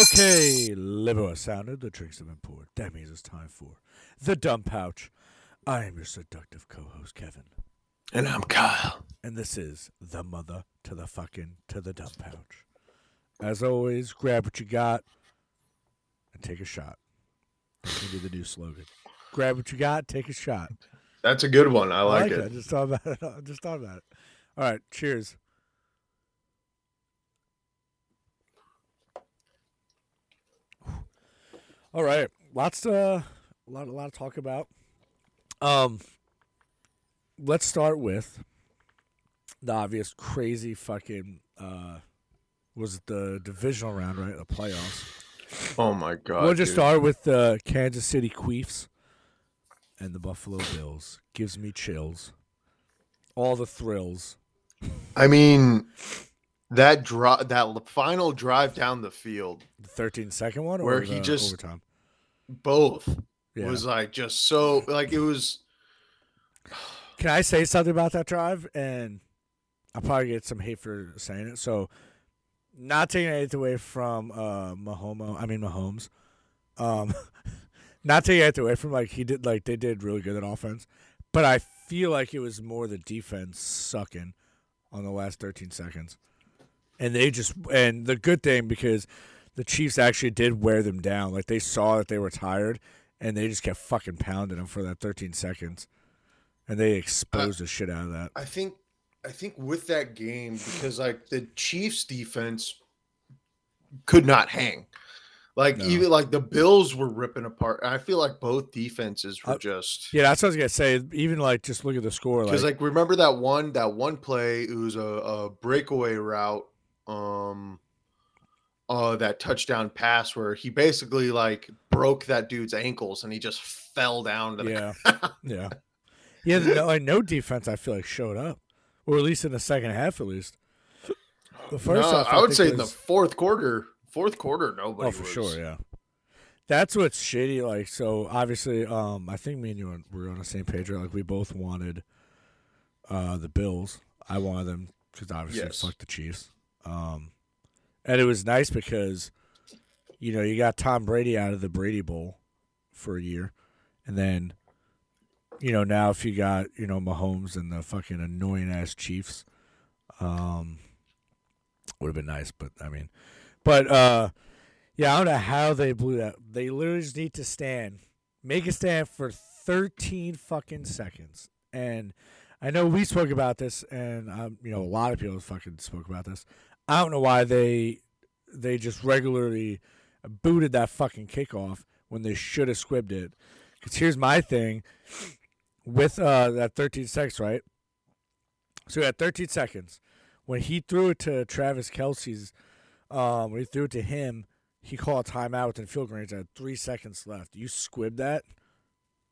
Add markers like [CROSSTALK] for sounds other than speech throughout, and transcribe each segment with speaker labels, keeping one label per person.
Speaker 1: Okay, liver has sounded, the drinks have been poured. That means it's time for the dumb pouch. I am your seductive co-host Kevin,
Speaker 2: And I'm Kyle.
Speaker 1: and this is the mother to the fucking to the dumb pouch. As always, grab what you got and take a shot. That's gonna be the new slogan. Grab what you got, take a shot.
Speaker 2: That's a good one. I like,
Speaker 1: I
Speaker 2: it.
Speaker 1: just thought about it. [LAUGHS] I just thought about it. All right, cheers. All right, lots to a lot, a lot to talk about. Um, let's start with the obvious crazy fucking uh, was it the divisional round, right? The playoffs.
Speaker 2: Oh my god.
Speaker 1: we'll just
Speaker 2: dude.
Speaker 1: start with the Kansas City Queefs and the Buffalo Bills. Gives me chills. All the thrills.
Speaker 2: I mean, that drive, that final drive down the field,
Speaker 1: The 13 second one,
Speaker 2: Where he just-
Speaker 1: overtime.
Speaker 2: both
Speaker 1: Yeah.
Speaker 2: was like just so like it was. [SIGHS]
Speaker 1: Can I say something about that drive? And I'll probably get some hate for saying it. So, not taking anything away from uh, Mahomes. I mean Mahomes. Um, [LAUGHS] not taking anything away from like he did. Like they did really good at offense, but I feel like it was more the defense sucking on the last 13 seconds, and they just and the good thing because the Chiefs actually did wear them down. Like they saw that they were tired, and they just kept fucking pounding them for that 13 seconds, and they exposed the shit out of that.
Speaker 2: I think, I think with that game because like the Chiefs defense could not hang. Like
Speaker 1: No.
Speaker 2: even like the Bills were ripping apart. I feel like both defenses were
Speaker 1: Uh,
Speaker 2: just
Speaker 1: Yeah, that's what I was gonna say. Even like just look at the score.
Speaker 2: because
Speaker 1: Like,
Speaker 2: like remember that one that one play it was a, a breakaway route um uh that touchdown pass where he basically like broke that dude's ankles and he just fell down to the
Speaker 1: yeah, [LAUGHS] yeah, yeah. No, like no defense. I feel like showed up, or at least in the second half, at least. The first
Speaker 2: No,
Speaker 1: half,
Speaker 2: I would
Speaker 1: think,
Speaker 2: say in the fourth quarter fourth quarter nobody
Speaker 1: Oh, for
Speaker 2: was,
Speaker 1: sure, yeah. That's what's shitty. Like, so obviously, um, I think me and you were- on the same page. Right? Like, we both wanted uh the Bills. I wanted them because obviously,
Speaker 2: Yes.
Speaker 1: fuck the Chiefs. Um, and it was nice because, you know, you got Tom Brady out of the Brady Bowl for a year, and then, you know, now if you got you know Mahomes and the fucking annoying ass Chiefs, um, would have been nice. But I mean, but uh. Yeah, I don't know how they blew that. They literally just need to stand, make a stand for 13 fucking seconds. And I know we spoke about this, and um, you know a lot of people fucking spoke about this. I don't know why they they just regularly booted that fucking kickoff when they should have squibbed it. Because here's my thing with uh, that 13 seconds, right? So at 13 seconds, when he threw it to Travis Kelce's, um, when he threw it to him, he called a timeout within field range. At three seconds left, you squib that.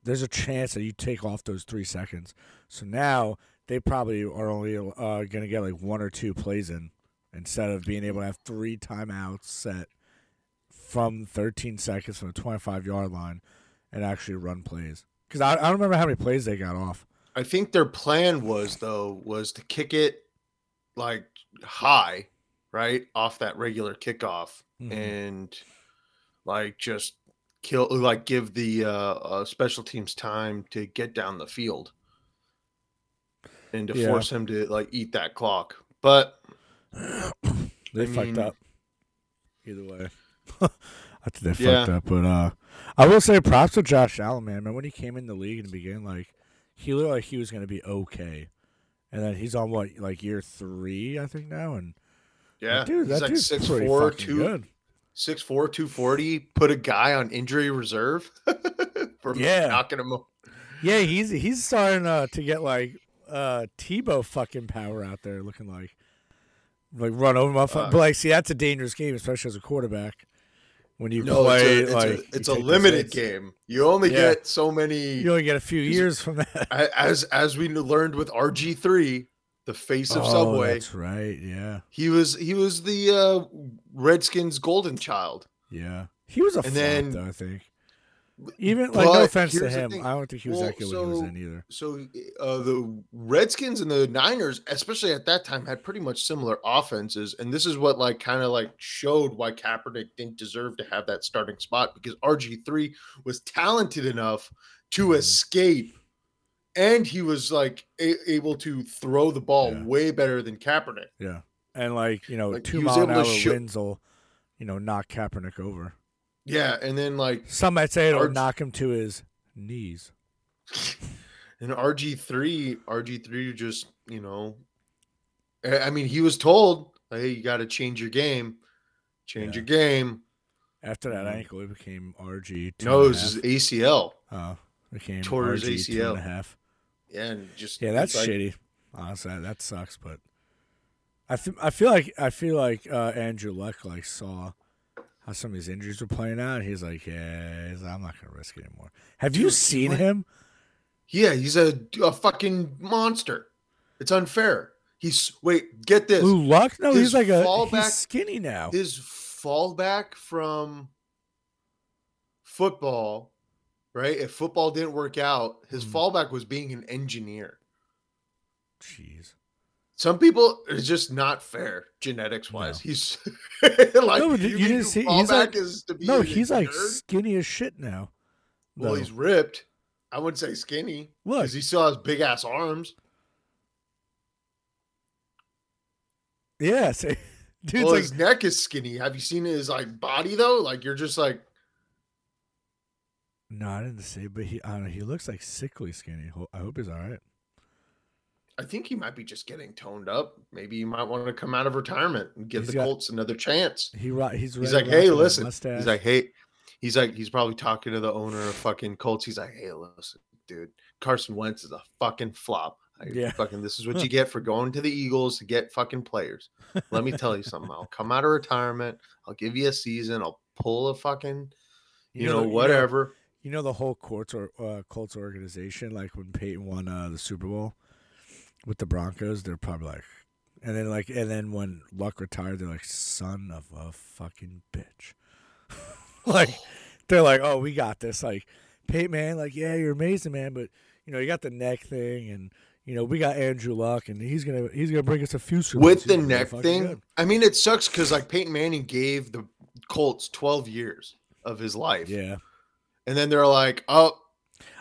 Speaker 1: There's a chance that you take off those three seconds. So now they probably are only uh, going to get like one or two plays in instead of being able to have three timeouts set from 13 seconds from the 25 yard line and actually run plays. Because I, I don't remember how many plays they got off.
Speaker 2: I think their plan was though was to kick it like high, right off that regular kickoff,
Speaker 1: Mhm.
Speaker 2: and like just kill, like give the uh, uh, special teams time to get down the field, and to
Speaker 1: Yeah.
Speaker 2: force him to like eat that clock. But [COUGHS]
Speaker 1: They
Speaker 2: I
Speaker 1: fucked
Speaker 2: mean-
Speaker 1: up. Either way. [LAUGHS] I think they
Speaker 2: Yeah.
Speaker 1: fucked up. But uh I will say props to Josh Allen, man. Man, when he came in the league and began like he looked like he was gonna be okay. And then he's on what, like year three, I think now, and
Speaker 2: yeah,
Speaker 1: dude,
Speaker 2: like six four, two
Speaker 1: good.
Speaker 2: six four, two forty. Put a guy on injury reserve [LAUGHS] for
Speaker 1: Yeah.
Speaker 2: knocking him.
Speaker 1: Yeah, he's he's starting uh, to get like uh Tebow fucking power out there, looking like like run over my.
Speaker 2: Uh,
Speaker 1: but like, see, that's a dangerous game, especially as a quarterback. When you
Speaker 2: No,
Speaker 1: play,
Speaker 2: it's a, it's
Speaker 1: like
Speaker 2: a, it's a limited game. You only
Speaker 1: Yeah.
Speaker 2: get so many.
Speaker 1: You only get a few years from that.
Speaker 2: As as we learned with RG three, the face of
Speaker 1: oh,
Speaker 2: Subway,
Speaker 1: That's right. Yeah,
Speaker 2: he was he was the uh, Redskins' golden child.
Speaker 1: yeah. He was a
Speaker 2: And
Speaker 1: flop,
Speaker 2: then-
Speaker 1: though, I think. Even like no offense to him. I don't think he was
Speaker 2: Well,
Speaker 1: that good when he was in either.
Speaker 2: So uh, the Redskins and the Niners, especially at that time, had pretty much similar offenses, and this is what like kind of like showed why Kaepernick didn't deserve to have that starting spot because RG three was talented enough to
Speaker 1: Mhm.
Speaker 2: escape, and he was like a- able to throw the ball
Speaker 1: Yeah.
Speaker 2: way better than Kaepernick.
Speaker 1: Yeah, and like you know,
Speaker 2: Like,
Speaker 1: two mile an hour
Speaker 2: to show-
Speaker 1: winds will, you know, knock Kaepernick over.
Speaker 2: Yeah, and then like
Speaker 1: Some might say it'll knock him to his knees. [LAUGHS]
Speaker 2: And RG three, RG three, just you know, I mean, he was told, "Hey, you got to change your game, change
Speaker 1: Yeah.
Speaker 2: your game."
Speaker 1: After that
Speaker 2: Mhm.
Speaker 1: ankle, it became RG. Two
Speaker 2: No, it was his. ACL.
Speaker 1: Uh, became
Speaker 2: tore his
Speaker 1: RG two and a
Speaker 2: ACL.
Speaker 1: half.
Speaker 2: Yeah, and just
Speaker 1: Yeah, that's
Speaker 2: like,
Speaker 1: shitty. Honestly, that, sucks. But I feel, I feel like I feel like uh, Andrew Luck like saw how some of his injuries were playing out. He's like, yeah, he's like, I'm not gonna risk it anymore. Have you seen him?
Speaker 2: Yeah, he's a, a fucking monster. It's unfair. He's wait, get this.
Speaker 1: Luck? No,
Speaker 2: his
Speaker 1: he's like a
Speaker 2: fallback-
Speaker 1: he's skinny now.
Speaker 2: His fallback from football, right? If football didn't work out, his
Speaker 1: Mhm.
Speaker 2: fallback was being an engineer.
Speaker 1: Jeez.
Speaker 2: Some people it's just not fair genetics wise.
Speaker 1: No.
Speaker 2: He's [LAUGHS] like
Speaker 1: No, but you didn't see- he's like-
Speaker 2: is to be
Speaker 1: No, he's like
Speaker 2: nerd?
Speaker 1: skinny as shit now.
Speaker 2: well, he's ripped. I wouldn't say skinny because he still has big ass arms.
Speaker 1: yeah, [LAUGHS] see, dude's
Speaker 2: well,
Speaker 1: like
Speaker 2: his neck is skinny. Have you seen his like body though? Like you're just like
Speaker 1: no, I didn't see, but he I don't know, he looks like sickly skinny. I hope he's all right.
Speaker 2: I think he might be just getting toned up. Maybe he might want to come out of retirement and give
Speaker 1: He's
Speaker 2: the
Speaker 1: got-
Speaker 2: Colts another chance.
Speaker 1: He he's
Speaker 2: He's like, hey, listen. He's like, hey, he's like, he's probably talking to the owner of fucking Colts. He's like, hey, listen, dude, Carson Wentz is a fucking flop. I [LAUGHS]
Speaker 1: Yeah.
Speaker 2: fucking this is what you [LAUGHS] get for going to the Eagles to get fucking players. Let me tell you something. I'll come out of retirement. I'll give you a season. I'll pull a fucking, [LAUGHS] you, know,
Speaker 1: the-
Speaker 2: whatever.
Speaker 1: You know the whole Colts or uh, Colts organization, like when Peyton won uh, the Super Bowl with the Broncos, they're probably like, and then like, and then when Luck retired, they're like, son of a fucking bitch. [LAUGHS] like, they're like, oh, we got this. Like, Peyton, man, like, yeah, you're amazing, man, but you know, you got the neck thing, and you know, we got Andrew Luck, and he's gonna he's gonna bring us a few Super
Speaker 2: With the
Speaker 1: He's gonna be
Speaker 2: neck thing,
Speaker 1: good."
Speaker 2: I mean, it sucks because like Peyton Manning gave the Colts 12 years of his life.
Speaker 1: yeah.
Speaker 2: And then they're like, oh,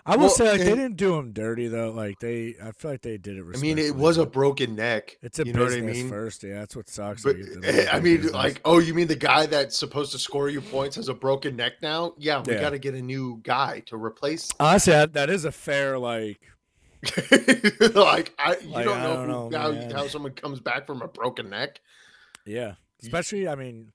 Speaker 1: I will
Speaker 2: Well,
Speaker 1: say like they didn't do him dirty though. Like they, I feel like they did it.
Speaker 2: I mean, it was a broken neck.
Speaker 1: It's a
Speaker 2: you know
Speaker 1: business
Speaker 2: what I mean?
Speaker 1: first. Yeah, that's what sucks.
Speaker 2: But [LAUGHS]
Speaker 1: like, it's a
Speaker 2: I mean,
Speaker 1: business.
Speaker 2: like, oh, you mean the guy that's supposed to score you points has a broken neck now? Yeah, we
Speaker 1: Yeah.
Speaker 2: got to get a new guy to replace.
Speaker 1: honestly, that, that is a fair like. [LAUGHS]
Speaker 2: like, I you
Speaker 1: Like,
Speaker 2: don't know,
Speaker 1: don't know,
Speaker 2: how,
Speaker 1: man.
Speaker 2: how someone comes back from a broken neck
Speaker 1: Yeah, especially I mean,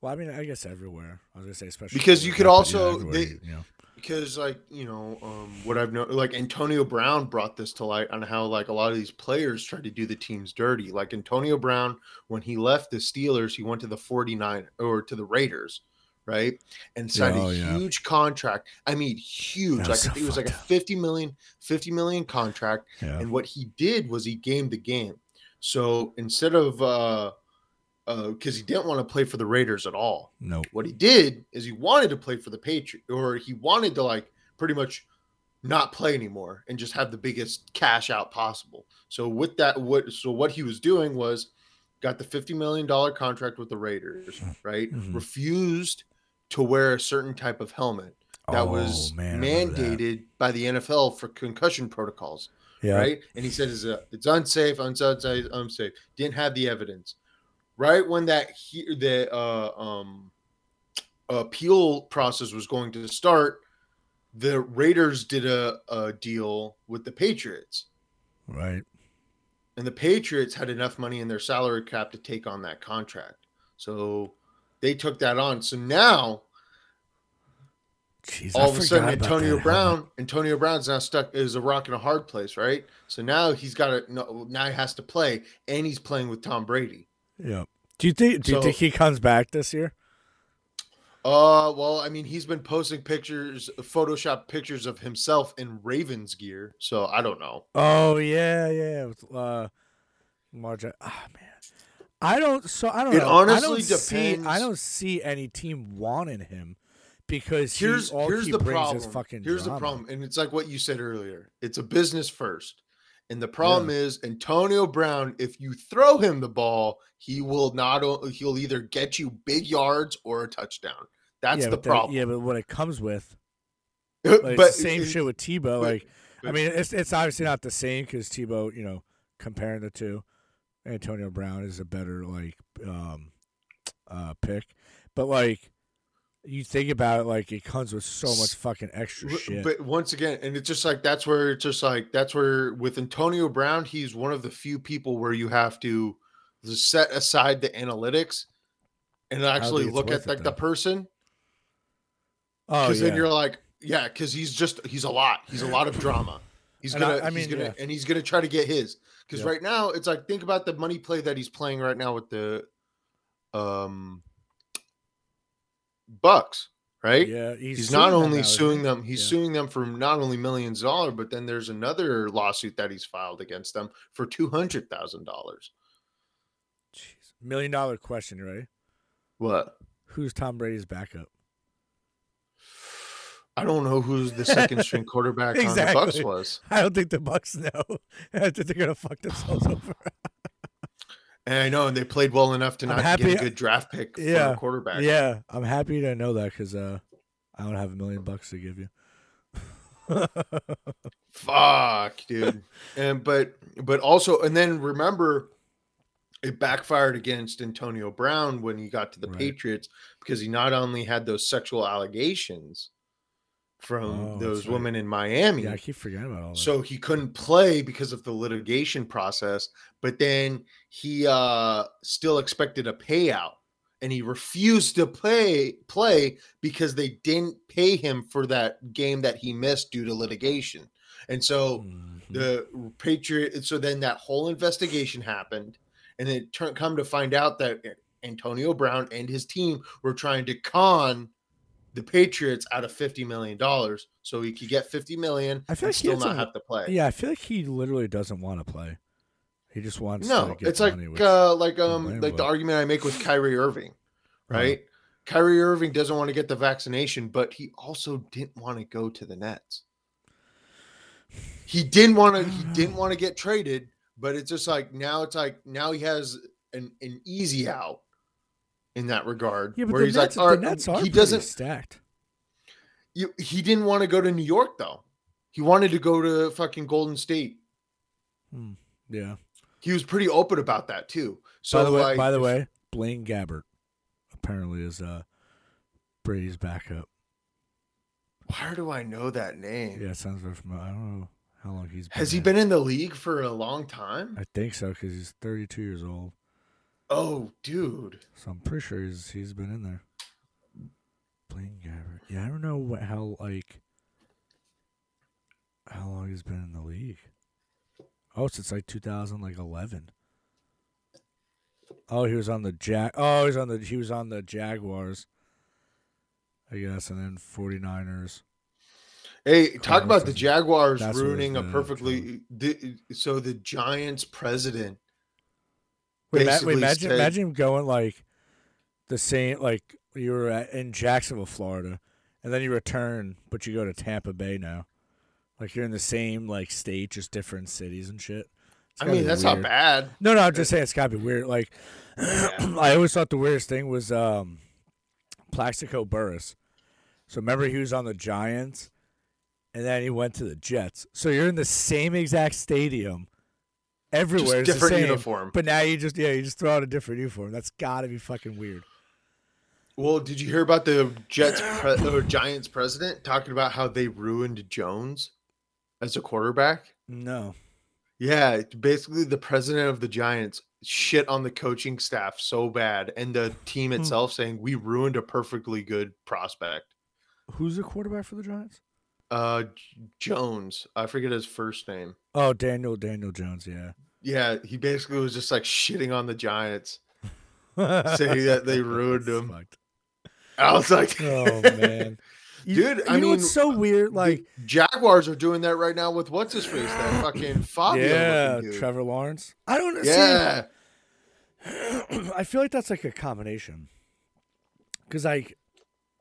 Speaker 1: well, I mean, I guess everywhere. I was gonna say especially
Speaker 2: Because you could also- they-
Speaker 1: you know,
Speaker 2: because like you know um what i've known like antonio brown brought this to light on how like a lot of these players try to do the teams dirty. Like antonio brown when he left the steelers he went to the 49 or to the raiders right? And signed
Speaker 1: Oh,
Speaker 2: a
Speaker 1: yeah.
Speaker 2: huge contract. I mean huge. Like
Speaker 1: so
Speaker 2: I think it was like a
Speaker 1: fucked
Speaker 2: 50 million 50 million contract.
Speaker 1: Yeah,
Speaker 2: and what he did was he gamed the game. So instead of uh uh because he didn't want to play for the raiders at all
Speaker 1: no,
Speaker 2: what he did is he wanted to play for the Patriot, or he wanted to like pretty much not play anymore and just have the biggest cash out possible. So with that, what so what he was doing was got the fifty million dollar contract with the Raiders, right?
Speaker 1: Mhm.
Speaker 2: Refused to wear a certain type of helmet that was
Speaker 1: Oh, man, I remember that.
Speaker 2: mandated by the NFL for concussion protocols
Speaker 1: yeah,
Speaker 2: right? And he said it's, uh, it's unsafe, unsafe, unsafe. Didn't have the evidence. Right when that he, the uh, um, appeal process was going to start, the Raiders did a, a deal with the Patriots,
Speaker 1: right.
Speaker 2: and the Patriots had enough money in their salary cap to take on that contract. So they took that on. So now
Speaker 1: Jeez, I
Speaker 2: all of a sudden Antonio
Speaker 1: that
Speaker 2: Brown. Antonio Brown's now stuck is a rock in a hard place, right? So now he's got to now he has to play, and he's playing with Tom Brady.
Speaker 1: Yeah. Do you think? Do you
Speaker 2: So-
Speaker 1: think he comes back this year?
Speaker 2: Uh, well, I mean, he's been posting pictures, Photoshop pictures of himself in Ravens gear, so I don't know.
Speaker 1: Oh yeah, yeah. With, uh, Marja. Ah man. I don't. So I don't
Speaker 2: It
Speaker 1: know. I
Speaker 2: honestly
Speaker 1: don't See, I don't see any team wanting him because he,
Speaker 2: here's
Speaker 1: all
Speaker 2: here's
Speaker 1: he
Speaker 2: the problem.
Speaker 1: is fucking
Speaker 2: here's the problem, and it's like what you said earlier. It's a business first, and the problem is Antonio Brown. If you throw him the ball, he will not. He'll either get you big yards or a touchdown. That's
Speaker 1: yeah,
Speaker 2: the
Speaker 1: but that-
Speaker 2: problem.
Speaker 1: yeah, but what it comes with, [LAUGHS] like,
Speaker 2: but
Speaker 1: same
Speaker 2: it-
Speaker 1: shit with Tebow.
Speaker 2: but-
Speaker 1: Like, I mean, it's it's obviously not the same because Tebow, you know, comparing the two, Antonio Brown is a better like um uh pick, but like you think about it, like it comes with so much fucking extra shit.
Speaker 2: But once again, and it's just like that's where it's just like that's where with Antonio Brown, he's one of the few people where you have to set aside the analytics and actually look at like the
Speaker 1: though.
Speaker 2: person.
Speaker 1: oh
Speaker 2: Because
Speaker 1: yeah,
Speaker 2: then you're like, yeah, because he's just he's a lot. He's a lot of drama. He's
Speaker 1: And
Speaker 2: gonna,
Speaker 1: I
Speaker 2: he's
Speaker 1: mean,
Speaker 2: gonna,
Speaker 1: yeah.
Speaker 2: and he's gonna try to get his. Because
Speaker 1: Yeah.
Speaker 2: right now, it's like think about the money play that he's playing right now with the, um, Bucks. Right.
Speaker 1: yeah.
Speaker 2: He's,
Speaker 1: He's,
Speaker 2: not only suing them, he's
Speaker 1: Yeah.
Speaker 2: suing them for not only millions of dollars, but then there's another lawsuit that he's filed against them for two hundred thousand dollars.
Speaker 1: Jeez. Million dollar question, you ready?
Speaker 2: What?
Speaker 1: Who's Tom Brady's backup?
Speaker 2: I don't know who's the second string [LAUGHS] quarterback on the Bucks was.
Speaker 1: I don't think the Bucks know. [LAUGHS] I think they're gonna fuck themselves over.
Speaker 2: And I know, and they played well enough to not
Speaker 1: happy-
Speaker 2: get a good draft pick for
Speaker 1: Yeah,
Speaker 2: a quarterback.
Speaker 1: Yeah, I'm happy to know that because uh, I don't have a million bucks to give you. [LAUGHS]
Speaker 2: Fuck, dude. and but but also, and then remember, it backfired against Antonio Brown when he got to the
Speaker 1: Right.
Speaker 2: Patriots because he not only had those sexual allegations from
Speaker 1: Oh,
Speaker 2: those
Speaker 1: right.
Speaker 2: women in Miami.
Speaker 1: yeah, I keep forgetting about all that.
Speaker 2: So he couldn't play because of the litigation process, but then he uh still expected a payout and he refused to play play because they didn't pay him for that game that he missed due to litigation. And so
Speaker 1: Mhm.
Speaker 2: the Patriot so then that whole investigation happened and it turned come to find out that Antonio Brown and his team were trying to con the Patriots out of 50 million dollars so he could get 50 million
Speaker 1: I feel
Speaker 2: and
Speaker 1: like
Speaker 2: still
Speaker 1: doesn't-
Speaker 2: have to play.
Speaker 1: yeah, I feel like he literally doesn't want to play. He just wants
Speaker 2: No,
Speaker 1: to get
Speaker 2: it's like uh like um like the argument I make with Kyrie Irving,
Speaker 1: Uh-huh.
Speaker 2: right? Kyrie Irving doesn't want to get the vaccination, but he also didn't want to go to the Nets. He didn't want to. He didn't [SIGHS] want to get traded, but it's just like now. It's like now he has an an easy out in that regard.
Speaker 1: yeah, but
Speaker 2: where
Speaker 1: the
Speaker 2: he's
Speaker 1: Nets,
Speaker 2: like, "All
Speaker 1: the Nets are
Speaker 2: he doesn't.
Speaker 1: stacked.
Speaker 2: You, he didn't want to go to New York though. He wanted to go to fucking Golden State.
Speaker 1: Hmm. Yeah.
Speaker 2: He was pretty open about that too. So
Speaker 1: by the way,
Speaker 2: like,
Speaker 1: by the way, Blaine Gabbert apparently is uh Brady's backup.
Speaker 2: where do I know that name?
Speaker 1: Yeah, it sounds very familiar. I don't know how long he's been.
Speaker 2: Has he been in the league for a long time?
Speaker 1: I think so because he's 32 years old.
Speaker 2: Oh, dude.
Speaker 1: So I'm pretty sure he's he's been in there. Blaine Gabbert. Yeah, I don't know what, how like how long he's been in the league. Oh, since like 2011. Oh, he was on the Jag. Oh, he's on the he was on the Jaguars. I guess, and then 49ers.
Speaker 2: Hey, talk about the Jaguars
Speaker 1: that's
Speaker 2: ruining a perfectly. The, so the Giants president.
Speaker 1: Wait, ma- wait imagine imagine going like the same like you were at, in Jacksonville, Florida, and then you return, but you go to Tampa Bay now. Like you're in the same like state, just different cities and shit.
Speaker 2: I mean, that's not bad.
Speaker 1: No, no, I'm just saying it's gotta be weird. Like
Speaker 2: Yeah. [CLEARS THROAT]
Speaker 1: I always thought the weirdest thing was um Plaxico Burress. So remember he was on the Giants and then he went to the Jets. So you're in the same exact stadium everywhere.
Speaker 2: Just
Speaker 1: it's the
Speaker 2: different
Speaker 1: same,
Speaker 2: uniform.
Speaker 1: But now you just yeah, you just throw out a different uniform. That's gotta be fucking weird.
Speaker 2: Well, did you hear about the Jets pre- or Giants president talking about how they ruined Jones as a quarterback?
Speaker 1: No.
Speaker 2: Yeah, basically the president of the Giants shit on the coaching staff so bad, and the team
Speaker 1: Hmm.
Speaker 2: itself saying we ruined a perfectly good prospect.
Speaker 1: Who's the quarterback for the Giants?
Speaker 2: Uh, Jones, I forget his first name.
Speaker 1: Oh, Daniel Daniel Jones, yeah.
Speaker 2: Yeah, he basically was just like shitting on the Giants, [LAUGHS] saying that they ruined him.
Speaker 1: fucked.
Speaker 2: I was like,
Speaker 1: Oh man. [LAUGHS]
Speaker 2: Dude,
Speaker 1: you
Speaker 2: I
Speaker 1: what's
Speaker 2: mean,
Speaker 1: so weird? Like
Speaker 2: Jaguars are doing that right now with what's his face, that [CLEARS THROAT] fucking Fabio.
Speaker 1: Yeah. Trevor Lawrence. I don't.
Speaker 2: Yeah, [CLEARS THROAT]
Speaker 1: I feel like that's like a combination. Because like,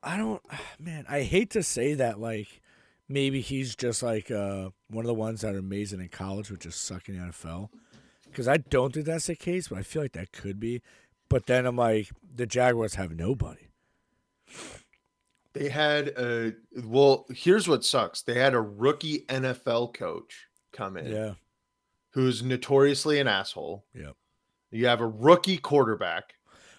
Speaker 1: I don't, man. I hate to say that. Like, maybe he's just like uh, one of the ones that are amazing in college, which is sucking the NFL. Because I don't think that's the case, but I feel like that could be. But then I'm like, the Jaguars have nobody.
Speaker 2: They had a well. Here's what sucks. They had a rookie NFL coach come in,
Speaker 1: Yeah.
Speaker 2: who's notoriously an asshole.
Speaker 1: Yep.
Speaker 2: You have a rookie quarterback,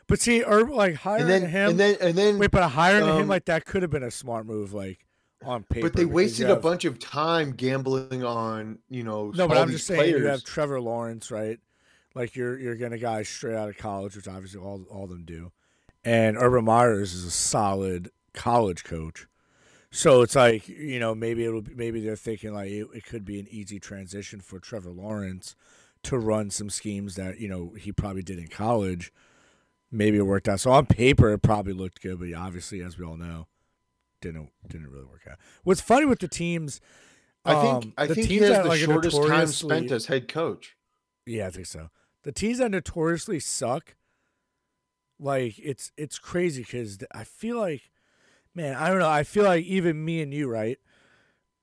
Speaker 1: But see, or like hiring
Speaker 2: and then
Speaker 1: him.
Speaker 2: and then and then.
Speaker 1: wait, but a hiring him
Speaker 2: um,
Speaker 1: like that could have been a smart move, like on paper.
Speaker 2: but they wasted
Speaker 1: you
Speaker 2: a bunch of time gambling on you know.
Speaker 1: No, but I'm just saying you have. Trevor Lawrence, right? Like you're you're getting a guy straight out of college, which obviously all all of them do, and Urban Meyer's is a solid college coach. So it's like you know maybe it'll be, maybe they're thinking like it, it could be an easy transition for Trevor Lawrence to run some schemes that you know he probably did in college. Maybe it worked out. So on paper it probably looked good, but obviously, as we all know, didn't didn't really work out. What's funny with the teams,
Speaker 2: I think
Speaker 1: um,
Speaker 2: I
Speaker 1: the
Speaker 2: think he
Speaker 1: teams
Speaker 2: has
Speaker 1: that,
Speaker 2: the
Speaker 1: like,
Speaker 2: shortest time spent as head coach.
Speaker 1: Yeah, I think so. The teams that notoriously suck, like it's it's crazy because I feel like, man, I don't know. I feel like even me and you, right?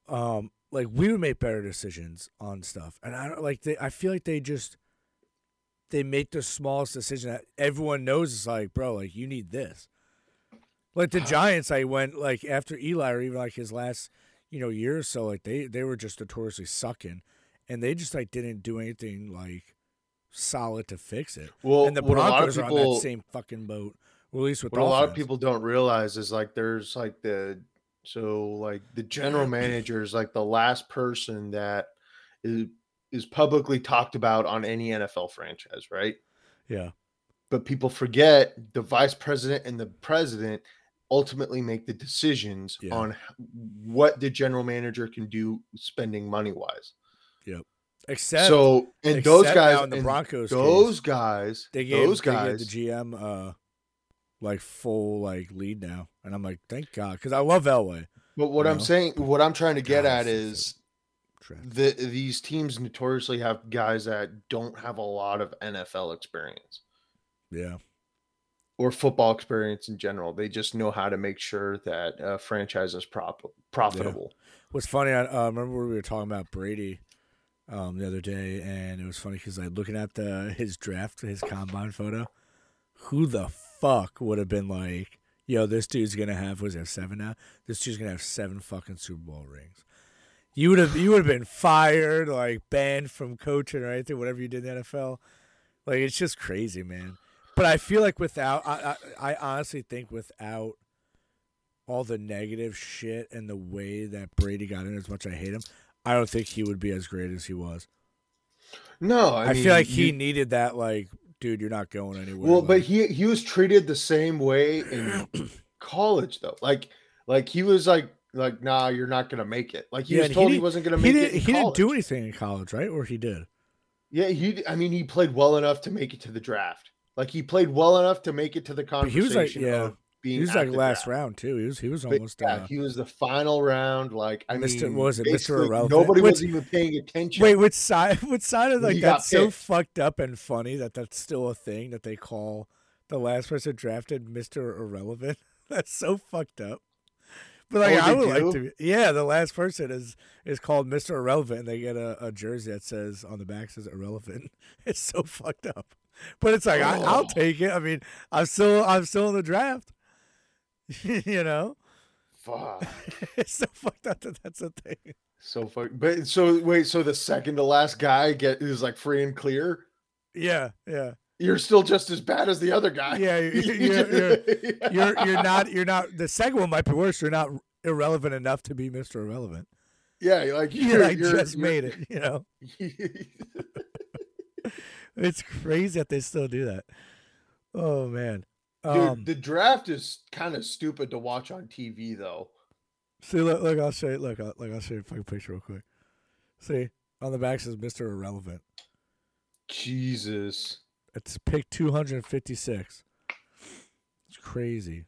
Speaker 1: Um, like we would make better decisions on stuff, and I don't like they. I feel like they just they make the smallest decision that everyone knows is like, bro, like you need this. Like the Giants, I went like after Eli or even like his last, you know, year or so, like they they were just notoriously sucking, and they just like didn't do anything like solid to fix it.
Speaker 2: Well,
Speaker 1: and the
Speaker 2: what a lot of
Speaker 1: Broncos are on that same fucking boat, at least with
Speaker 2: what a lot of people don't realize is like there's like the so like the general manager is like the last person that is is publicly talked about on any NFL franchise, right?
Speaker 1: Yeah,
Speaker 2: But people forget the vice president and the president ultimately make the decisions
Speaker 1: Yeah.
Speaker 2: on what the general manager can do spending money wise. Yep.
Speaker 1: Except
Speaker 2: So and those
Speaker 1: except now
Speaker 2: guys
Speaker 1: in the Broncos,
Speaker 2: those
Speaker 1: case,
Speaker 2: guys,
Speaker 1: they gave
Speaker 2: those guys,
Speaker 1: the GM uh like full like lead now, and I'm like, thank God, because I love Elway.
Speaker 2: but what I'm
Speaker 1: know?
Speaker 2: saying, what I'm trying to get
Speaker 1: God,
Speaker 2: at is the these teams notoriously have guys that don't have a lot of NFL experience
Speaker 1: Yeah,
Speaker 2: or football experience in general. They just know how to make sure that a franchise is prop- profitable.
Speaker 1: What's funny, I uh, remember we were talking about Brady um, the other day, and it was funny because I looking at the his draft, his combine photo. Who the fuck would have been like, yo, this dude's gonna have was there seven now? This dude's gonna have seven fucking Super Bowl rings. You would have you would have been fired, like banned from coaching or anything, whatever you did in the NFL. Like it's just crazy, man. But I feel like without, I, I, I honestly think without all the negative shit and the way that Brady got in, as much as I hate him, I don't think he would be as great as he was.
Speaker 2: No,
Speaker 1: I,
Speaker 2: I, mean,
Speaker 1: feel like he
Speaker 2: you-
Speaker 1: needed that, like, dude, you're not going anywhere.
Speaker 2: well, but he he was treated the same way in [CLEARS THROAT] college though. Like like he was like like nah, you're not gonna make it. Like he
Speaker 1: Yeah,
Speaker 2: was
Speaker 1: and he
Speaker 2: told he, wasn't gonna
Speaker 1: he
Speaker 2: make
Speaker 1: didn't,
Speaker 2: it.
Speaker 1: He didn't do anything in college, right? Or he did.
Speaker 2: Yeah, he. I mean, he played well enough to make it to the draft. Like he played well enough to make it to the
Speaker 1: But he was like, yeah,
Speaker 2: being
Speaker 1: He was like last
Speaker 2: draft.
Speaker 1: round too. He was he was
Speaker 2: But
Speaker 1: almost.
Speaker 2: yeah,
Speaker 1: uh,
Speaker 2: he was the final round. Like I
Speaker 1: Mr.
Speaker 2: mean,
Speaker 1: was it, Mr. Irrelevant?
Speaker 2: Nobody
Speaker 1: Which-
Speaker 2: was even paying attention.
Speaker 1: Wait, which side? [LAUGHS] Which side of like that's so fucked up and funny that that's still a thing that they call the last person drafted Mister Irrelevant. [LAUGHS] That's so fucked up. But like,
Speaker 2: Oh,
Speaker 1: I would like to. Be, yeah, the last person is is called Mister Irrelevant, and they get a, a jersey that says on the back says Irrelevant. [LAUGHS] It's so fucked up. [LAUGHS] But it's like I, I'll
Speaker 2: Oh.
Speaker 1: take it. I mean, I'm still I'm still in the draft. [LAUGHS] you know,
Speaker 2: Fuck. [LAUGHS]
Speaker 1: it's so fucked up that that's a thing.
Speaker 2: So fuck. But so wait, so the second to last guy get is like free and clear.
Speaker 1: Yeah, yeah.
Speaker 2: You're still just as bad as the other guy.
Speaker 1: Yeah, you- you're- you're- you're you're not you're not the second one might be worse. You're not irrelevant enough to be Mr. Irrelevant.
Speaker 2: yeah, you're like
Speaker 1: You
Speaker 2: you're,
Speaker 1: like
Speaker 2: you're-
Speaker 1: just
Speaker 2: you're-
Speaker 1: made it, you know. It's crazy that they still do that. Oh man.
Speaker 2: Dude,
Speaker 1: Um
Speaker 2: the draft is kind of stupid to watch on TV though.
Speaker 1: see look, look I'll show you look I'll, look I'll show you a fucking picture real quick. See, on the back says Mr. Irrelevant.
Speaker 2: Jesus.
Speaker 1: It's pick two hundred and fifty six. It's crazy.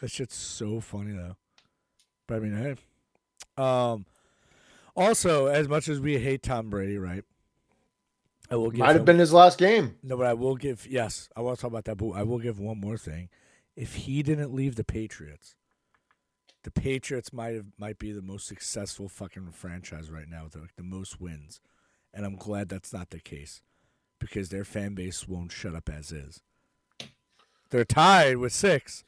Speaker 1: That shit's so funny though. But I mean, hey. Um. Also, as much as we hate Tom Brady, right? I will give
Speaker 2: Might have
Speaker 1: him-
Speaker 2: been his last game.
Speaker 1: no, but I will give. Yes, I want to talk about that. But I will give one more thing. if he didn't leave the Patriots, the Patriots might have might be the most successful fucking franchise right now with like the most wins, and I'm glad that's not the case because their fan base won't shut up as is. They're tied with six,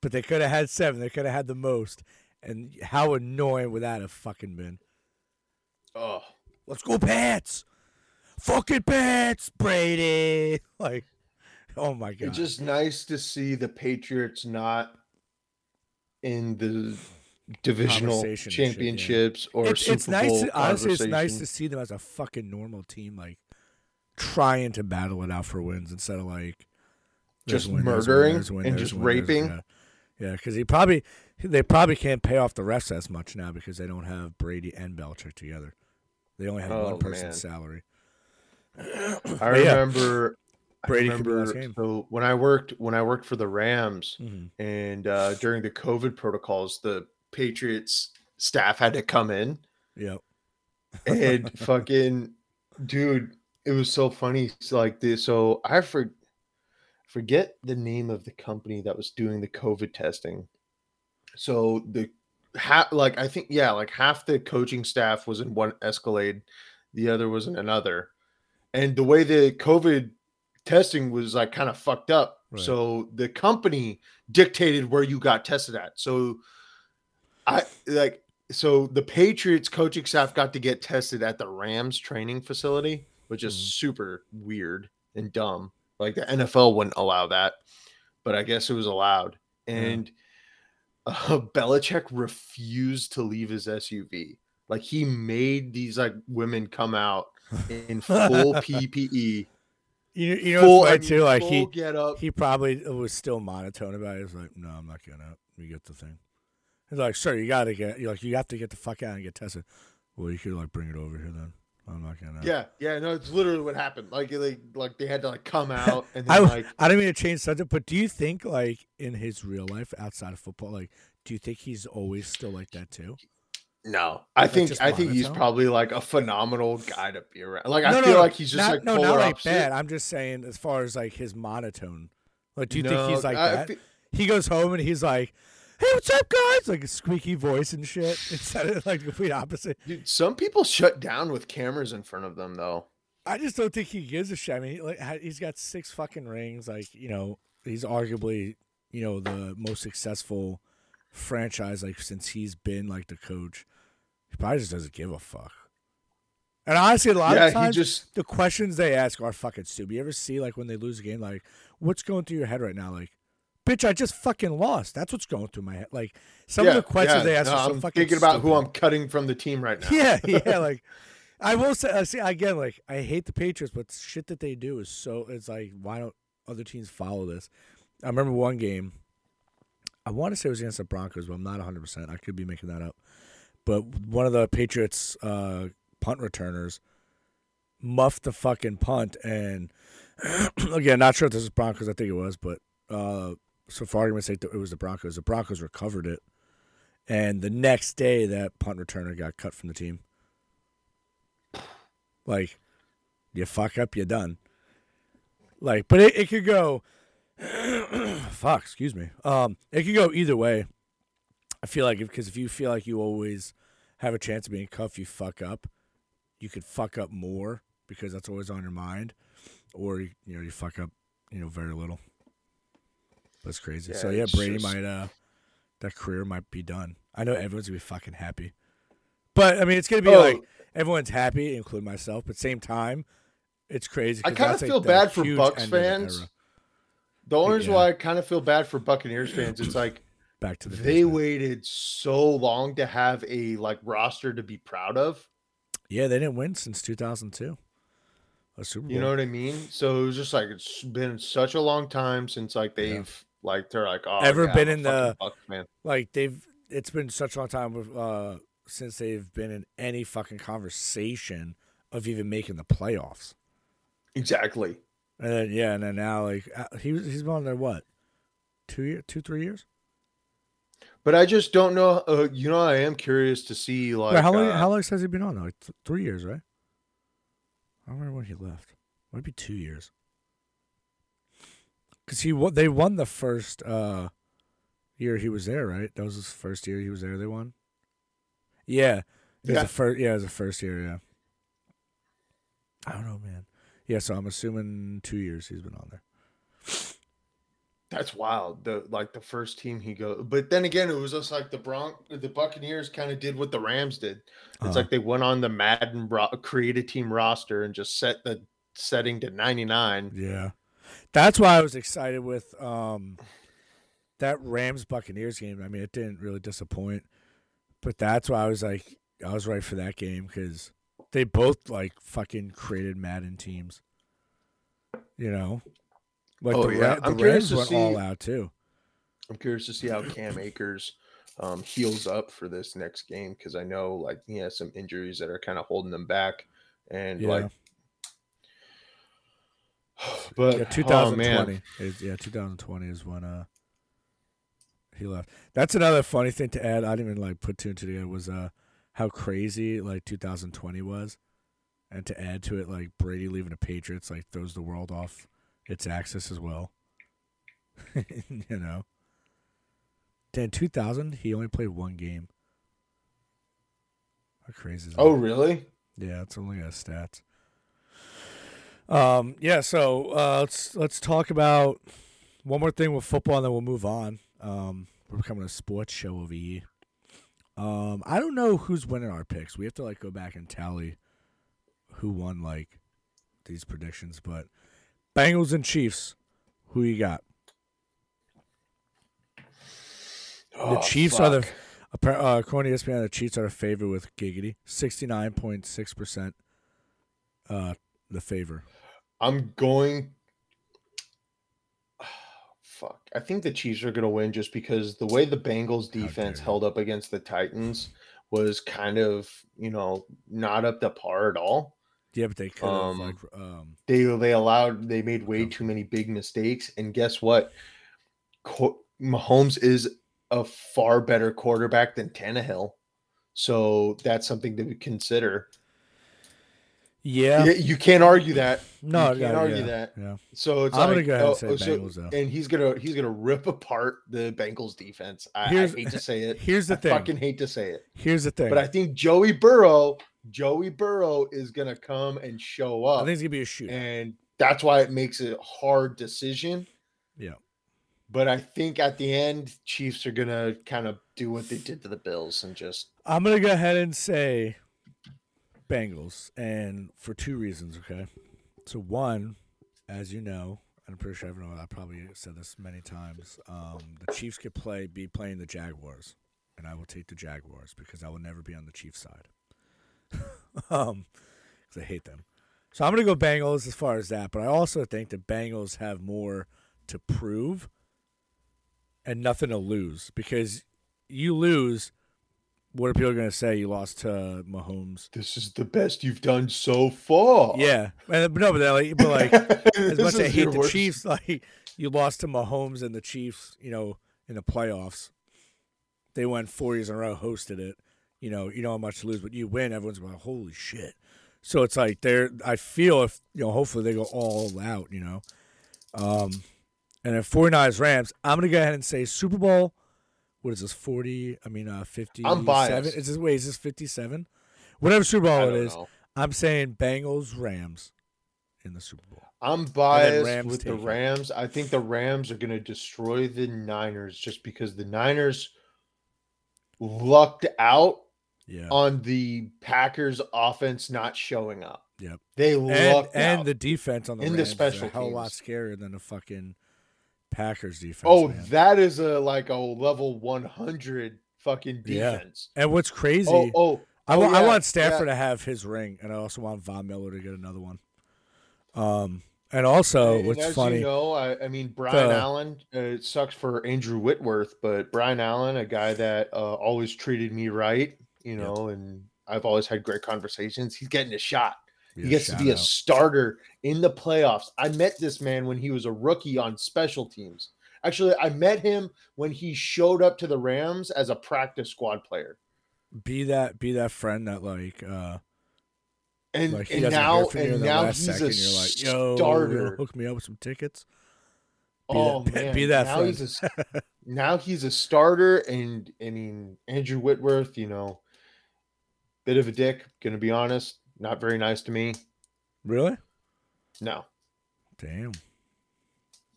Speaker 1: but they could have had seven. They could have had the most, and how annoying would that have fucking been?
Speaker 2: Oh,
Speaker 1: Let's go Pats, fucking Pats, Brady. [LAUGHS] Like, oh my god,
Speaker 2: it's just nice to see the Patriots not in the divisional
Speaker 1: shit, yeah.
Speaker 2: championships or
Speaker 1: it's,
Speaker 2: Super
Speaker 1: it's nice.
Speaker 2: Bowl
Speaker 1: To, honestly, it's nice to see them as a fucking normal team, like trying to battle it out for wins instead of like
Speaker 2: Just
Speaker 1: win, there's win,
Speaker 2: murdering and just raping?
Speaker 1: Yeah, yeah, because he probably they probably can't pay off the refs as much now because they don't have Brady and Belichick together. They only have
Speaker 2: Oh,
Speaker 1: one person's
Speaker 2: man.
Speaker 1: salary. [CLEARS THROAT]
Speaker 2: I
Speaker 1: But yeah,
Speaker 2: remember.
Speaker 1: Brady
Speaker 2: I
Speaker 1: could be the last
Speaker 2: remember. So when I worked when I worked for the Rams
Speaker 1: Mhm.
Speaker 2: and uh, during the COVID protocols, the Patriots staff had to come in
Speaker 1: Yep.
Speaker 2: and [LAUGHS] fucking dude it was so funny it's like this so i for, forget the name of the company that was doing the covid testing so the half like i think yeah like half the coaching staff was in one escalade the other was in another and the way the covid testing was like kind of fucked up
Speaker 1: Right.
Speaker 2: so the company dictated where you got tested at so i like so the Patriots coaching staff got to get tested at the Rams training facility, which is
Speaker 1: Mhm.
Speaker 2: super weird and dumb. Like the NFL wouldn't allow that, but I guess it was allowed. And [LAUGHS] uh, Belichick refused to leave his SUV. Like he made these like women come out in full [LAUGHS] PPE,
Speaker 1: You, you know
Speaker 2: full I mean,
Speaker 1: too? Like he
Speaker 2: get up.
Speaker 1: he probably was still monotone about it. He was like, "No, I'm not getting out. You get the thing." He's like, "Sir, you gotta get. You like, you have to get the fuck out and get tested." Well, you could like bring it over here then. I'm not gonna.
Speaker 2: Yeah, yeah, no, it's literally what happened. Like, they, like they had to like come out and [LAUGHS]
Speaker 1: I,
Speaker 2: then like
Speaker 1: I don't mean to change subject, but do you think like in his real life outside of football, like, do you think he's always still like that too?
Speaker 2: No, I
Speaker 1: Like,
Speaker 2: think I think he's
Speaker 1: monotone?
Speaker 2: probably like a phenomenal guy to be around. Like I
Speaker 1: no,
Speaker 2: feel
Speaker 1: no,
Speaker 2: like he's just
Speaker 1: not,
Speaker 2: like
Speaker 1: no,
Speaker 2: polar
Speaker 1: not like
Speaker 2: opposite.
Speaker 1: bad. I'm just saying as far as like his monotone. Like, do you think he's like
Speaker 2: I
Speaker 1: that?
Speaker 2: fe-
Speaker 1: he goes home and he's like, "Hey, what's up, guys?" Like a squeaky voice and shit. [LAUGHS] Instead of like the complete opposite.
Speaker 2: Dude, some people shut down with cameras in front of them though.
Speaker 1: I just don't think he gives a shit. I mean, he, like he's got six fucking rings. Like you know, he's arguably you know the most successful franchise like since he's been like the coach. He probably just doesn't give a fuck. And honestly, a lot
Speaker 2: yeah,
Speaker 1: of times
Speaker 2: just
Speaker 1: the questions they ask are fucking stupid. You ever see like when they lose a game, like what's going through your head right now? Like, bitch, I just fucking lost. That's what's going through my head. Like some
Speaker 2: yeah,
Speaker 1: of the questions
Speaker 2: yeah,
Speaker 1: they ask
Speaker 2: no,
Speaker 1: are so
Speaker 2: I'm
Speaker 1: fucking
Speaker 2: thinking about who. I'm cutting from the team right now. [LAUGHS]
Speaker 1: Yeah, [LAUGHS] yeah. Like I will say, I see again. Like I hate the Patriots, but shit that they do is so. It's like why don't other teams follow this? I remember one game. I want to say it was against the Broncos, but I'm not 100. percent I could be making that up. But one of the Patriots uh, punt returners muffed the fucking punt, and [CLEARS THROAT] again, not sure if this is Broncos. I think it was, but uh, so argument's sake, it was the Broncos. The Broncos recovered it, and the next day, that punt returner got cut from the team. Like, you fuck up, you're done. Like, but it, it could go. [CLEARS THROAT] fuck, excuse me. Um, it could go either way. I feel like because if you feel like you always have a chance of being cuffed, you fuck up. You could fuck up more because that's always on your mind, or you know you fuck up, you know, very little. That's crazy. so
Speaker 2: Yeah,
Speaker 1: yeah, Brady
Speaker 2: just-
Speaker 1: might uh, that career might be done. I know everyone's gonna be fucking happy, but I mean it's gonna be
Speaker 2: Oh.
Speaker 1: like everyone's happy, including myself. But same time, it's crazy.
Speaker 2: I
Speaker 1: that's, like,
Speaker 2: feel bad for Bucks
Speaker 1: of
Speaker 2: fans. The only reason
Speaker 1: Yeah.
Speaker 2: why I kind of feel bad for Buccaneers fans, it's like
Speaker 1: Back to the
Speaker 2: they
Speaker 1: basement.
Speaker 2: waited so long to have a like roster to be proud of.
Speaker 1: Yeah, they didn't win since 2002. A Super Bowl.
Speaker 2: You know what I mean? So it was just like it's been such a long time since like they've like they're like oh
Speaker 1: Ever
Speaker 2: yeah,
Speaker 1: been in the-
Speaker 2: Bucks fan.
Speaker 1: like they've it's been such a long time with, uh since they've been in any fucking conversation of even making the playoffs.
Speaker 2: Exactly.
Speaker 1: And then yeah, and then now like uh, he was he's been on there what? Two year, two three years.
Speaker 2: But I just don't know. Uh, you know, I am curious to see like
Speaker 1: Wait, how long?
Speaker 2: uh,
Speaker 1: how long has he been on? Like th- three years, right? I don't remember when he left. Might be two years. because he wa- they won the first uh year he was there, right? That was his first year he was there. They won. Yeah, it was
Speaker 2: Yeah.
Speaker 1: the first. Yeah, it was the first year. Yeah. I don't know, man. Yeah, so I'm assuming two years he's been on there.
Speaker 2: That's wild. The like the first team he go, but then again, it was just like the Bronx, the Buccaneers kind of did what the Rams did. It's
Speaker 1: Uh-huh.
Speaker 2: like they went on the Madden ro- create a team roster and just set the setting to 99.
Speaker 1: Yeah. That's why I was excited with um that Rams Buccaneers game. I mean, it didn't really disappoint, but that's why I was like, I was right for that game because they both like fucking created Madden teams. You know, like
Speaker 2: Oh,
Speaker 1: the,
Speaker 2: yeah. I'm
Speaker 1: the
Speaker 2: curious
Speaker 1: Rams went all
Speaker 2: see-
Speaker 1: out too.
Speaker 2: I'm curious to see how Cam Akers um, heals up for this next game because I know like he has some injuries that are kind of holding them back, and
Speaker 1: Yeah.
Speaker 2: like, [SIGHS] but
Speaker 1: Yeah,
Speaker 2: oh
Speaker 1: 2020
Speaker 2: man,
Speaker 1: is yeah, 2020 is when uh he left. That's another funny thing to add. I didn't even like put two and two together was uh how crazy like 2020 was, and to add to it like Brady leaving the Patriots like throws the world off its axis as well. [LAUGHS] you know. Then 2000 he only played one game. How crazy is that?
Speaker 2: oh really?
Speaker 1: Yeah, it's only got stats. Um, yeah, so uh, let's let's talk about one more thing with football, and then we'll move on. Um, we're becoming a sports show over here. Um, I don't know who's winning our picks. We have to like go back and tally who won like these predictions, but Bengals and Chiefs. Who you got? The
Speaker 2: Oh,
Speaker 1: Chiefs are the
Speaker 2: fuck.
Speaker 1: Uh, according to ESPN, the Chiefs are a favorite with Giggity, sixty nine point six percent. Uh, the favor.
Speaker 2: I'm going. [SIGHS] Fuck. I think the Chiefs are going to win just because the way the Bengals defense held up against the Titans was kind of, you know, not up to par at all.
Speaker 1: Yeah, but they could have
Speaker 2: Um,
Speaker 1: like um.
Speaker 2: They they allowed they made way
Speaker 1: Yeah.
Speaker 2: too many big mistakes and guess what? Co- Mahomes is a far better quarterback than Tannehill. So that's something to consider.
Speaker 1: Yeah.
Speaker 2: Yeah, you can't argue that.
Speaker 1: no,
Speaker 2: you can't argue
Speaker 1: yeah,
Speaker 2: that.
Speaker 1: Yeah.
Speaker 2: So it's
Speaker 1: I'm gonna
Speaker 2: like,
Speaker 1: go ahead and
Speaker 2: oh,
Speaker 1: say
Speaker 2: oh, so-
Speaker 1: Bengals, though.
Speaker 2: and he's gonna he's gonna rip apart the Bengals defense. I, I hate to say it.
Speaker 1: Here's the
Speaker 2: I
Speaker 1: thing.
Speaker 2: fucking hate to say it,
Speaker 1: Here's the thing.
Speaker 2: but I think Joey Burrow, Joey Burrow is gonna come and show up.
Speaker 1: I think it's gonna be a shoot.
Speaker 2: and that's why it makes a hard decision.
Speaker 1: Yeah.
Speaker 2: But I think at the end, Chiefs are gonna kind of do what they did to the Bills and just
Speaker 1: I'm gonna go ahead and say Bengals, and for two reasons. Okay, so one, as you know, and I'm pretty sure everyone. I probably said this many times. Um, the Chiefs could play be playing the Jaguars, and I will take the Jaguars because I will never be on the Chiefs side. [LAUGHS] um, because I hate them. So I'm gonna go Bengals as far as that, but I also think the Bengals have more to prove and nothing to lose because you lose. What are people going to say? You lost to Mahomes.
Speaker 2: this is the best you've done so far.
Speaker 1: Yeah, and, but no, but, like, but like [LAUGHS] as much as I hate the
Speaker 2: worst-
Speaker 1: Chiefs, [LAUGHS] like you lost to Mahomes and the Chiefs. You know, in the playoffs, they went four years in a row, hosted it. You know, you don't have much to lose, but you win. Everyone's like, holy shit. So it's like they're. I feel if you know, hopefully they go all out. You know, um, and then 49ers Rams. I'm gonna go ahead and say Super Bowl. What is this? Forty? I mean, uh, fifty.
Speaker 2: I'm biased.
Speaker 1: Is this wait? Is this fifty-seven? Whatever Super Bowl it is,
Speaker 2: know.
Speaker 1: I'm saying Bengals Rams in the Super Bowl.
Speaker 2: I'm biased
Speaker 1: Rams
Speaker 2: with the
Speaker 1: take it.
Speaker 2: Rams. I think the Rams are going to destroy the Niners just because the Niners lucked out
Speaker 1: Yeah.
Speaker 2: on the Packers offense not showing up.
Speaker 1: Yep.
Speaker 2: They
Speaker 1: and
Speaker 2: lucked
Speaker 1: and
Speaker 2: out.
Speaker 1: the defense on the
Speaker 2: In the
Speaker 1: Rams
Speaker 2: special
Speaker 1: is a hell a lot scarier than the fucking Packers defense.
Speaker 2: oh,
Speaker 1: man.
Speaker 2: that is a like a level 100 fucking defense. Yeah.
Speaker 1: and what's crazy?
Speaker 2: Oh, oh,
Speaker 1: I
Speaker 2: oh,
Speaker 1: wa- I want Stafford
Speaker 2: yeah.
Speaker 1: to have his ring, and I also want Von Miller to get another one. Um, and also,
Speaker 2: And
Speaker 1: what's funny?
Speaker 2: you know, I, I mean Brian
Speaker 1: The-
Speaker 2: Allen. Uh, it sucks for Andrew Whitworth, but Brian Allen, a guy that uh, always treated me right, you know, and I've always had great conversations. He's getting a shot. He gets to be a starter in the playoffs. I met this man when he was a rookie on special teams. Actually, I met him when he showed up to the Rams as a practice squad player.
Speaker 1: be that be that friend that like uh
Speaker 2: And,
Speaker 1: like
Speaker 2: and now
Speaker 1: hear from you in
Speaker 2: and now he's
Speaker 1: second
Speaker 2: a
Speaker 1: you're like
Speaker 2: starter.
Speaker 1: hook me up with some tickets
Speaker 2: oh
Speaker 1: that- [LAUGHS]
Speaker 2: man,
Speaker 1: be that
Speaker 2: now
Speaker 1: friend.
Speaker 2: he's a [LAUGHS] now he's a starter, and I mean Andrew Whitworth, you know, bit of a dick. Gonna be honest, not very nice to me.
Speaker 1: Really?
Speaker 2: No,
Speaker 1: Damn.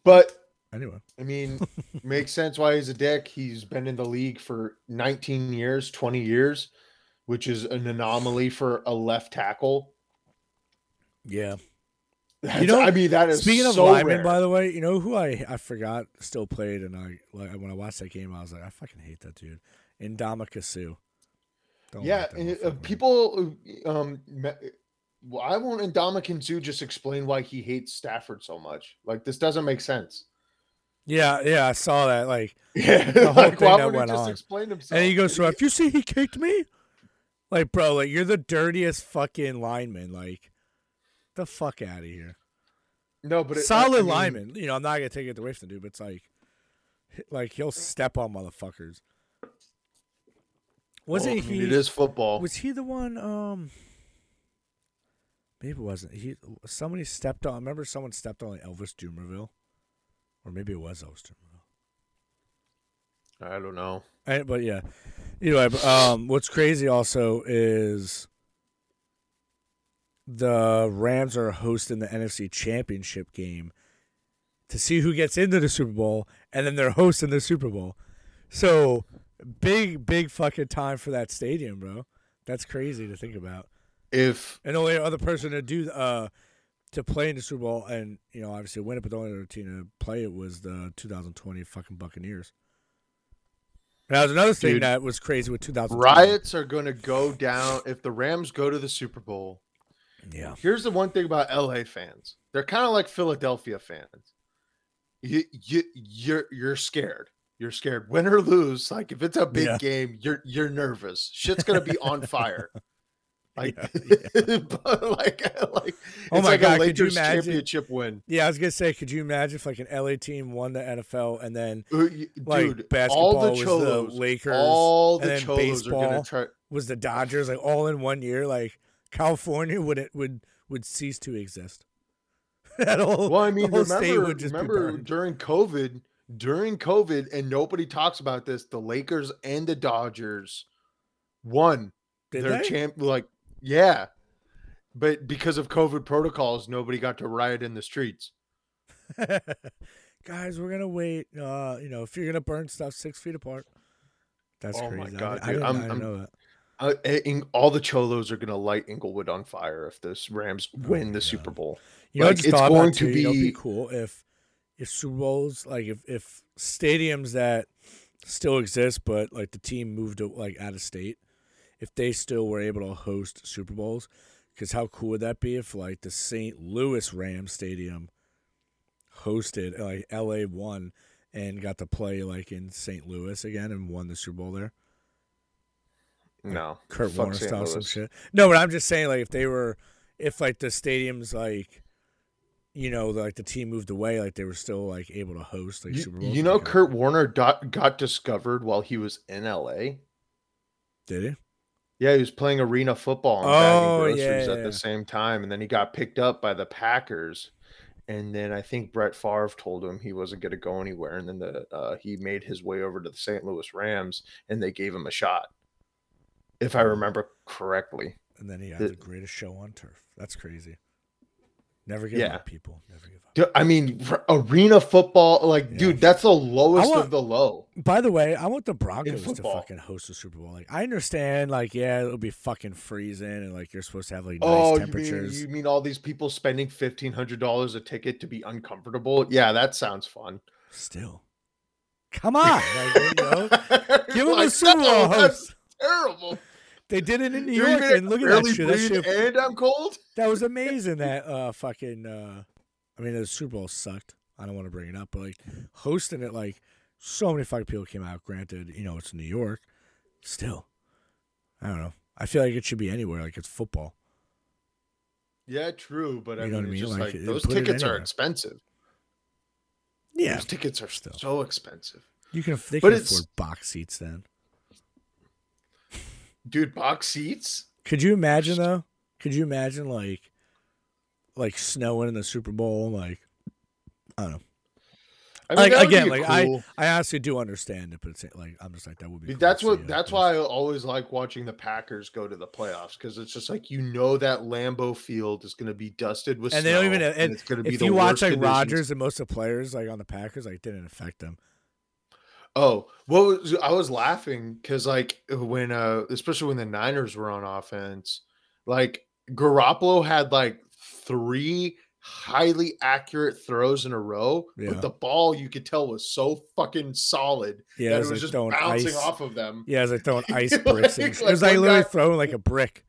Speaker 2: but
Speaker 1: Anyway.
Speaker 2: I mean, [LAUGHS] makes sense why he's a dick. He's been in the league for 19 years, 20 years, which is an anomaly for a left tackle.
Speaker 1: Yeah.
Speaker 2: That's-
Speaker 1: know,
Speaker 2: I mean, that is
Speaker 1: Speaking of
Speaker 2: so
Speaker 1: linemen,
Speaker 2: rare.
Speaker 1: by the way, you know who I I forgot still played, and I like when I watched that game, I was like, I fucking hate that dude. Indama Sue. Don't
Speaker 2: yeah, and, uh, people. um, me- Well, I won't Ndamukong Suh just explain why he hates Stafford so much. Like this doesn't make sense.
Speaker 1: Yeah, yeah, I saw that. Like,
Speaker 2: Yeah, [LAUGHS]
Speaker 1: The whole
Speaker 2: like
Speaker 1: thing that went
Speaker 2: just
Speaker 1: on. and he goes, "So if you see he kicked me, like, bro, like you're the dirtiest fucking lineman. Like, the fuck out of here.
Speaker 2: no, but it,
Speaker 1: Solid
Speaker 2: I mean,
Speaker 1: lineman. You know, I'm not gonna take it away from the dude, but it's like, like he'll step on motherfuckers. Was
Speaker 2: well, I mean,
Speaker 1: he?
Speaker 2: it is football.
Speaker 1: Was he the one? Um, maybe it wasn't. He somebody stepped on. I remember someone stepped on like Elvis Dumervil, or maybe it was Elvis Dumervil.
Speaker 2: I don't know.
Speaker 1: But yeah, anyway. Um, what's crazy also is the Rams are hosting the NFC Championship game to see who gets into the Super Bowl, and then they're hosting the Super Bowl. So big, big fucking time for that stadium, bro. That's crazy to think about.
Speaker 2: If
Speaker 1: And the only other person to do uh to play in the Super Bowl and you know obviously win it, but the only other team to play it was the 2020 fucking Buccaneers. That was another thing
Speaker 2: Dude,
Speaker 1: that was crazy with 2000.
Speaker 2: riots are going to go down, if the Rams go to the Super Bowl,
Speaker 1: Yeah.
Speaker 2: here's the one thing about LA fans. They're kind of like Philadelphia fans. You you you're you're scared. You're scared. Win or lose, like if it's a big
Speaker 1: Yeah.
Speaker 2: game, you're you're nervous. Shit's gonna be on fire. [LAUGHS] Like, [LAUGHS]
Speaker 1: Yeah,
Speaker 2: but like, [LAUGHS] like
Speaker 1: Oh my
Speaker 2: like
Speaker 1: God, could you imagine?
Speaker 2: championship win.
Speaker 1: Yeah, I was gonna say, could you imagine if like an LA team won the NFL and then
Speaker 2: Uh, y-
Speaker 1: like
Speaker 2: Dude,
Speaker 1: basketball
Speaker 2: all the
Speaker 1: was the Lakers,
Speaker 2: all the cholos are
Speaker 1: baseball
Speaker 2: gonna try.
Speaker 1: was the Dodgers, like all in one year, like California would it would would cease to exist. that whole
Speaker 2: Well, I mean, remember,
Speaker 1: would just
Speaker 2: remember during COVID, during COVID, and nobody talks about this. The Lakers and the Dodgers won
Speaker 1: Did
Speaker 2: their
Speaker 1: they?
Speaker 2: champ. Like, yeah, but because of COVID protocols, nobody got to riot in the streets. [LAUGHS]
Speaker 1: Guys, we're gonna wait. Uh, you know, if you're gonna burn stuff six feet apart, that's
Speaker 2: Oh my
Speaker 1: crazy. I
Speaker 2: God,
Speaker 1: I,
Speaker 2: dude,
Speaker 1: I didn't
Speaker 2: I'm-
Speaker 1: know that.
Speaker 2: Uh, all the cholos are gonna light Inglewood on fire if this Rams win
Speaker 1: Oh
Speaker 2: the
Speaker 1: God.
Speaker 2: Super Bowl.
Speaker 1: You
Speaker 2: Like,
Speaker 1: just
Speaker 2: it's going to
Speaker 1: too, you know, it'd be
Speaker 2: be-
Speaker 1: cool if if Super Bowls, like if if stadiums that still exist, but like the team moved like out of state, if they still were able to host Super Bowls, because how cool would that be if like the St. Louis Rams Stadium hosted like LA won and got to play like in St. Louis again and won the Super Bowl there.
Speaker 2: No,
Speaker 1: Kurt
Speaker 2: fuck
Speaker 1: Warner
Speaker 2: St.
Speaker 1: style some shit. No, but I'm just saying like if they were if like the stadiums like you know like the team moved away like they were still like able to host like
Speaker 2: You,
Speaker 1: Super Bowls.
Speaker 2: you know, Kurt Warner dot, got discovered while he was in LA.
Speaker 1: did he?
Speaker 2: Yeah, he was playing arena football and
Speaker 1: Oh,
Speaker 2: bagging groceries
Speaker 1: yeah,
Speaker 2: at
Speaker 1: yeah.
Speaker 2: the same time, and then he got picked up by the Packers. And then I think Brett Favre told him he wasn't going to go anywhere, and then the uh, he made his way over to the St. Louis Rams, and they gave him a shot, if I remember correctly.
Speaker 1: And then he had
Speaker 2: The-
Speaker 1: the greatest show on turf. That's crazy. Never give
Speaker 2: Yeah.
Speaker 1: up, people. Never give up.
Speaker 2: Dude, I mean, arena football, like,
Speaker 1: Yeah.
Speaker 2: dude, that's the lowest
Speaker 1: want-
Speaker 2: of the low.
Speaker 1: By the way, I want the Broncos to fucking host the Super Bowl. Like I understand, like yeah, it'll be fucking freezing, and like you're supposed to have like nice
Speaker 2: Oh, you mean,
Speaker 1: temperatures.
Speaker 2: you mean all these people spending fifteen hundred dollars a ticket to be uncomfortable? Yeah, that sounds fun.
Speaker 1: Still, come on, like, you know, [LAUGHS] give them a
Speaker 2: Like,
Speaker 1: Super Bowl
Speaker 2: no, that's
Speaker 1: host.
Speaker 2: terrible.
Speaker 1: They did it in New York, and look at that shit. That shit
Speaker 2: and I'm cold.
Speaker 1: That was amazing. That uh fucking uh I mean the Super Bowl sucked. I don't want to bring it up, but like hosting it like so many fucking people came out. Granted, you know, it's New York. Still. I don't know. I feel like it should be anywhere, like it's football.
Speaker 2: Yeah, true, but I
Speaker 1: You know
Speaker 2: mean,
Speaker 1: what I mean?
Speaker 2: just
Speaker 1: Like,
Speaker 2: like, those tickets are expensive.
Speaker 1: Yeah.
Speaker 2: Those tickets are
Speaker 1: Still.
Speaker 2: so expensive,
Speaker 1: You can they
Speaker 2: But
Speaker 1: can afford box seats then.
Speaker 2: Dude. Box seats.
Speaker 1: Could you imagine though? Could you imagine like like snowing in the Super Bowl? Like I don't know.
Speaker 2: I
Speaker 1: like again, like
Speaker 2: cool-
Speaker 1: I, I honestly do understand it, but it's like I'm just like that would be. Cool
Speaker 2: that's what that's why I always like watching the Packers go to the playoffs because it's just like you know that Lambeau Field is going to be dusted with
Speaker 1: And they don't even-
Speaker 2: snow,
Speaker 1: and
Speaker 2: it's going to be
Speaker 1: If you watch like. Rodgers and most of the players like on the Packers, like didn't affect them.
Speaker 2: Oh, what was I was laughing because like when uh especially when the Niners were on offense, like Garoppolo had like three highly accurate throws in a row,
Speaker 1: Yeah.
Speaker 2: but the ball you could tell was so fucking solid
Speaker 1: Yeah,
Speaker 2: that
Speaker 1: it was, like
Speaker 2: just bouncing
Speaker 1: ice.
Speaker 2: off of them.
Speaker 1: Yeah, it was [LAUGHS] like throwing ice bricks.
Speaker 2: like
Speaker 1: it was like literally
Speaker 2: guy-
Speaker 1: throwing like a brick.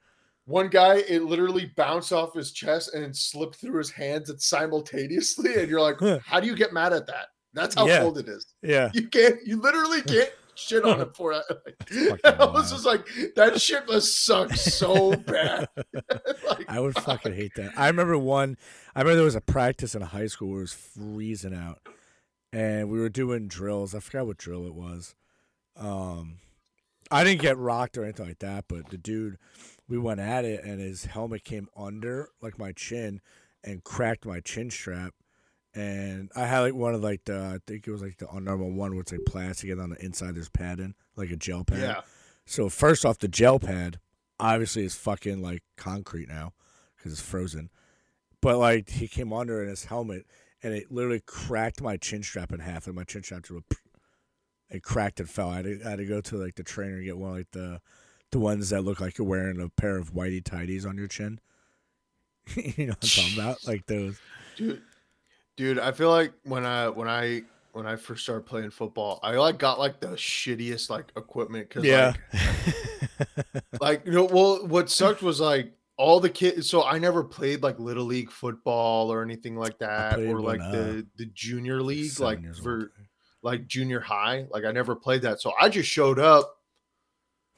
Speaker 2: One guy, it literally bounced off his chest and slipped through his hands and simultaneously, and you're like, [LAUGHS] how do you get mad at that? That's how
Speaker 1: Yeah.
Speaker 2: cold it is.
Speaker 1: Yeah,
Speaker 2: You can't. You literally [LAUGHS] can't shit on it for [LAUGHS] that.
Speaker 1: fucking
Speaker 2: I was just like, that shit must suck so bad. [LAUGHS] like,
Speaker 1: I would fucking hate that. I remember one. I remember there was a practice in high school where it was freezing out, and we were doing drills. I forgot what drill it was. Um, I didn't get rocked or anything like that, but the dude, we went at it, and his helmet came under like my chin, and cracked my chin strap. And I had like one of like the I think it was like the normal one where it's like plastic, and on the inside there's padding, like a gel pad.
Speaker 2: yeah.
Speaker 1: So first off, the gel pad obviously is fucking like concrete now because it's frozen. But like he came under in his helmet and it literally cracked my chin strap in half, and my chin strap just it cracked and fell. I had, to, I had to go to like the trainer and get one like the the ones that look like you're wearing a pair of whitey tighties on your chin. [LAUGHS] you know what I'm talking about? Like those.
Speaker 2: dude dude i feel like when i when i when i first started playing football i like got like the shittiest like equipment because
Speaker 1: Yeah.
Speaker 2: like, [LAUGHS] like you know well what sucked was like all the kids so i never played like little league football or anything like that or like
Speaker 1: when,
Speaker 2: the the junior league like
Speaker 1: years old.
Speaker 2: for like junior high like i never played that so i just showed up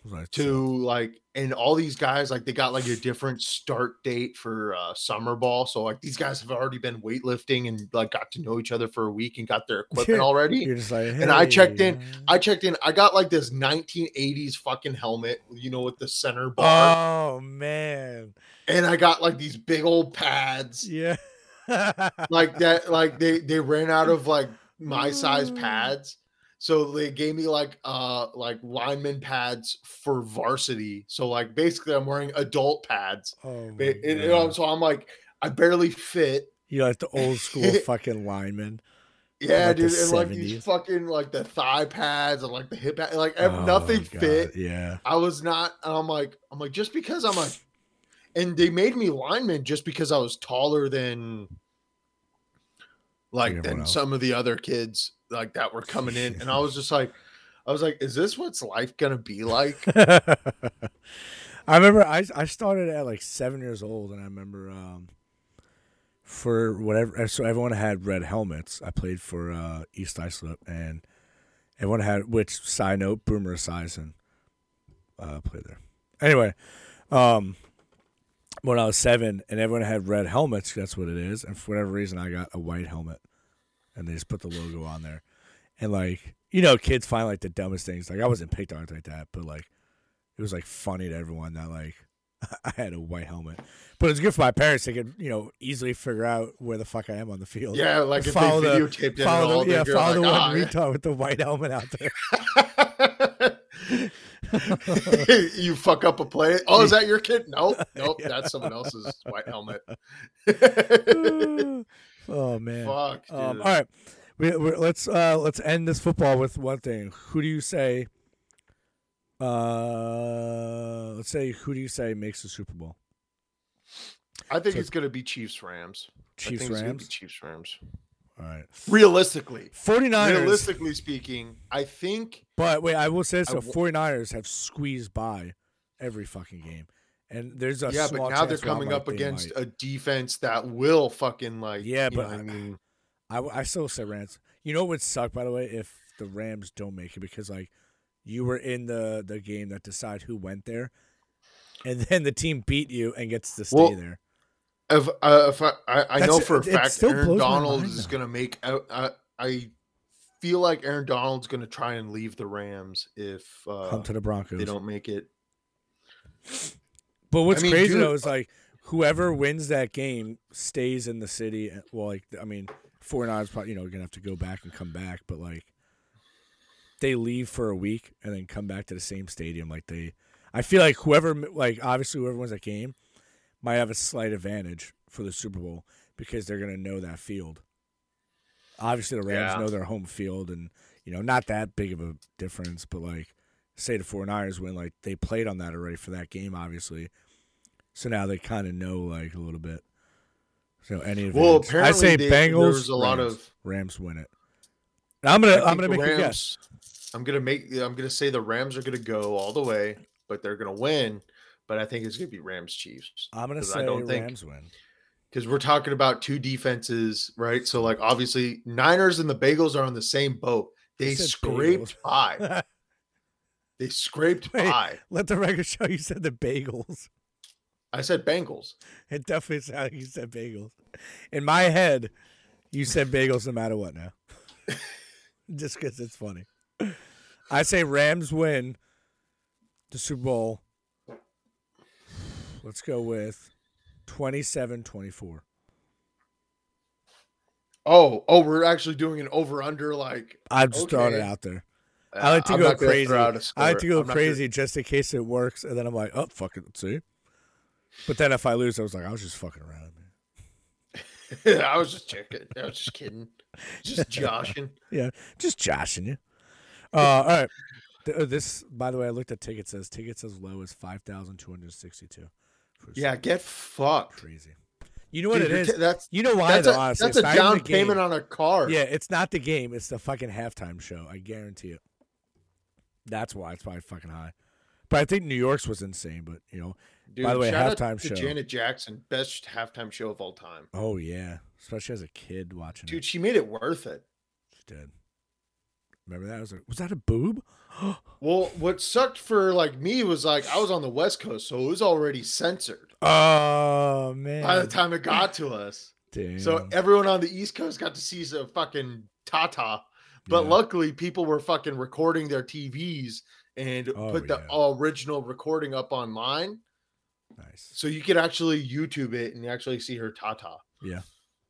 Speaker 1: Like,
Speaker 2: to like and all these guys like they got like a different start date for uh summer ball so like these guys have already been weightlifting and like got to know each other for a week and got their [LAUGHS] equipment already.
Speaker 1: You're just like,
Speaker 2: And I checked
Speaker 1: "Hey,
Speaker 2: in-
Speaker 1: man."
Speaker 2: i checked in i got like this 1980s fucking helmet you know with the center bar
Speaker 1: Oh man,
Speaker 2: and i got like these big old pads.
Speaker 1: Yeah.
Speaker 2: like that like they they ran out of like my size [LAUGHS] pads so they gave me like uh like lineman pads for varsity. So like basically i'm wearing adult pads.
Speaker 1: Oh,
Speaker 2: Ba- and, you know, so i'm like i barely fit.
Speaker 1: You like the old school [LAUGHS] fucking lineman.
Speaker 2: yeah
Speaker 1: like
Speaker 2: dude and like these fucking like the thigh pads and like the hip pad, like
Speaker 1: Oh,
Speaker 2: nothing
Speaker 1: God,
Speaker 2: fit.
Speaker 1: Yeah.
Speaker 2: i was not and i'm like i'm like just because i'm like and they made me lineman just because i was taller than like than
Speaker 1: else.
Speaker 2: some of the other kids like that were coming in and i [LAUGHS] was just like i was like is this what's life gonna be like [LAUGHS]
Speaker 1: I remember I I started at like seven years old, and I remember um, for whatever. So everyone had red helmets. I played for uh, East Islip, and everyone had. Which side note, Boomer Esiason uh, played there. Anyway, um, when I was seven, and everyone had red helmets. That's what it is. And for whatever reason, I got a white helmet, and they just put the logo on there. And like you know, kids find like the dumbest things. Like I wasn't picked on it like that, but like it was like funny to everyone that like [LAUGHS] I had a white helmet. But it's good for my parents. They could, you know, easily figure out where the fuck I am on the field.
Speaker 2: yeah like if
Speaker 1: Follow
Speaker 2: they
Speaker 1: the-
Speaker 2: videotaped and
Speaker 1: follow
Speaker 2: all
Speaker 1: the, yeah,
Speaker 2: then you're
Speaker 1: the
Speaker 2: like,
Speaker 1: one
Speaker 2: "Ah, yeah."
Speaker 1: retard with the white helmet out there. [LAUGHS]
Speaker 2: you fuck up a play. Oh, is that your kid? Nope, [LAUGHS] nope. That's someone else's white helmet.
Speaker 1: Oh man.
Speaker 2: Fuck, dude.
Speaker 1: Um, all right, we, we, let's uh, let's end this football with one thing. Who do you say? Uh, let's say who do you say makes the Super Bowl?
Speaker 2: I think
Speaker 1: So-
Speaker 2: it's gonna be Chiefs Rams. I
Speaker 1: Chiefs
Speaker 2: think it's gonna be
Speaker 1: Rams.
Speaker 2: Chiefs Rams.
Speaker 1: All right,
Speaker 2: Realistically,
Speaker 1: 49ers.
Speaker 2: realistically speaking, I think
Speaker 1: But wait, I will say so.
Speaker 2: I w-
Speaker 1: 49ers have squeezed by every fucking game, and there's a
Speaker 2: yeah, but now they're
Speaker 1: chance where I'm
Speaker 2: coming up against
Speaker 1: might.
Speaker 2: a defense that will fucking like.
Speaker 1: Yeah,
Speaker 2: you
Speaker 1: but
Speaker 2: know I
Speaker 1: I-
Speaker 2: mean,
Speaker 1: I, I still say Rams. You know what would suck by the way if the Rams don't make it because like you were in the the game that decide who went there, and [LAUGHS] then the team beat you and gets to stay
Speaker 2: Well,
Speaker 1: there.
Speaker 2: if uh, if I I, I know for a fact Aaron Donald is gonna make. I, I I feel like Aaron Donald's gonna try and leave the Rams if uh,
Speaker 1: Come to the Broncos.
Speaker 2: they don't make it.
Speaker 1: But what's
Speaker 2: I mean,
Speaker 1: crazy
Speaker 2: dude,
Speaker 1: though is uh, like whoever wins that game stays in the city. Uh, well, like I mean, Four Niners probably you know gonna have to go back and come back, but like they leave for a week and then come back to the same stadium. Like they, I feel like whoever like obviously whoever wins that game might have a slight advantage for the Super Bowl because they're gonna know that field. Obviously, the Rams
Speaker 2: Yeah.
Speaker 1: know their home field, and you know not that big of a difference, but like say the 49ers win, like they played on that already for that game, obviously. So now they kind of know like a little bit. So any
Speaker 2: Well,
Speaker 1: advantage. I say
Speaker 2: they-
Speaker 1: Bengals.
Speaker 2: there was a lot
Speaker 1: Rams.
Speaker 2: of-
Speaker 1: Rams win it. And I'm gonna
Speaker 2: I
Speaker 1: I'm gonna
Speaker 2: the
Speaker 1: make a guess.
Speaker 2: I'm gonna make. I'm gonna say the Rams are gonna go all the way, but they're gonna win. But I think it's gonna be Rams Chiefs
Speaker 1: I'm gonna say
Speaker 2: I don't think-
Speaker 1: Rams win.
Speaker 2: because we're talking about two defenses, right? So like obviously Niners and the Bagels are on the same boat. They
Speaker 1: You said
Speaker 2: scraped
Speaker 1: bagels.
Speaker 2: by. [LAUGHS] They scraped
Speaker 1: Wait.
Speaker 2: by.
Speaker 1: Let the record show you said the bagels.
Speaker 2: I said Bengals.
Speaker 1: It definitely sounded like you said bagels. In my head, you said bagels no matter what now. [LAUGHS] Just because it's funny. I say Rams win the Super Bowl. Let's go with 27 24.
Speaker 2: Oh, oh, we're actually doing an over under. Like
Speaker 1: I'm just throwing it out there. I like to
Speaker 2: I'm
Speaker 1: go crazy.
Speaker 2: throw out a
Speaker 1: I like to go
Speaker 2: I'm
Speaker 1: crazy just in case it works. And then I'm like, oh, fuck it. Let's see. But then if I lose, I was like, I was just fucking around. Man. [LAUGHS]
Speaker 2: I was just checking. I was just kidding. Just [LAUGHS] joshing.
Speaker 1: Yeah, just joshing you. Uh, all right. Uh, This, by the way, I looked at tickets. Says tickets as low as five thousand two hundred sixty-two.
Speaker 2: Yeah, get fucked.
Speaker 1: crazy. You know what
Speaker 2: Dude,
Speaker 1: it is?
Speaker 2: ta- that's
Speaker 1: you know why
Speaker 2: that's
Speaker 1: though?
Speaker 2: a,
Speaker 1: honestly,
Speaker 2: that's
Speaker 1: It's
Speaker 2: a down payment on a car.
Speaker 1: Yeah, it's not the game. It's the fucking halftime show. I guarantee it. That's why it's probably fucking high. But I think New York's was insane. But you know,
Speaker 2: Dude,
Speaker 1: By the way, halftime show.
Speaker 2: Janet Jackson, best halftime show of all time.
Speaker 1: oh yeah, especially as a kid watching
Speaker 2: Dude,
Speaker 1: it.
Speaker 2: she made it worth it.
Speaker 1: She did. Remember that? I was like, was that a boob? [GASPS]
Speaker 2: Well, what sucked for like me was like I was on the West Coast, so it was already censored
Speaker 1: oh man.
Speaker 2: by the time it got to us.
Speaker 1: Damn.
Speaker 2: So everyone on the East Coast got to see some fucking Tata. But
Speaker 1: Yeah.
Speaker 2: luckily, people were fucking recording their TVs and
Speaker 1: Oh,
Speaker 2: put the original recording up online,
Speaker 1: nice.
Speaker 2: so you could actually YouTube it and actually see her Tata.
Speaker 1: Yeah.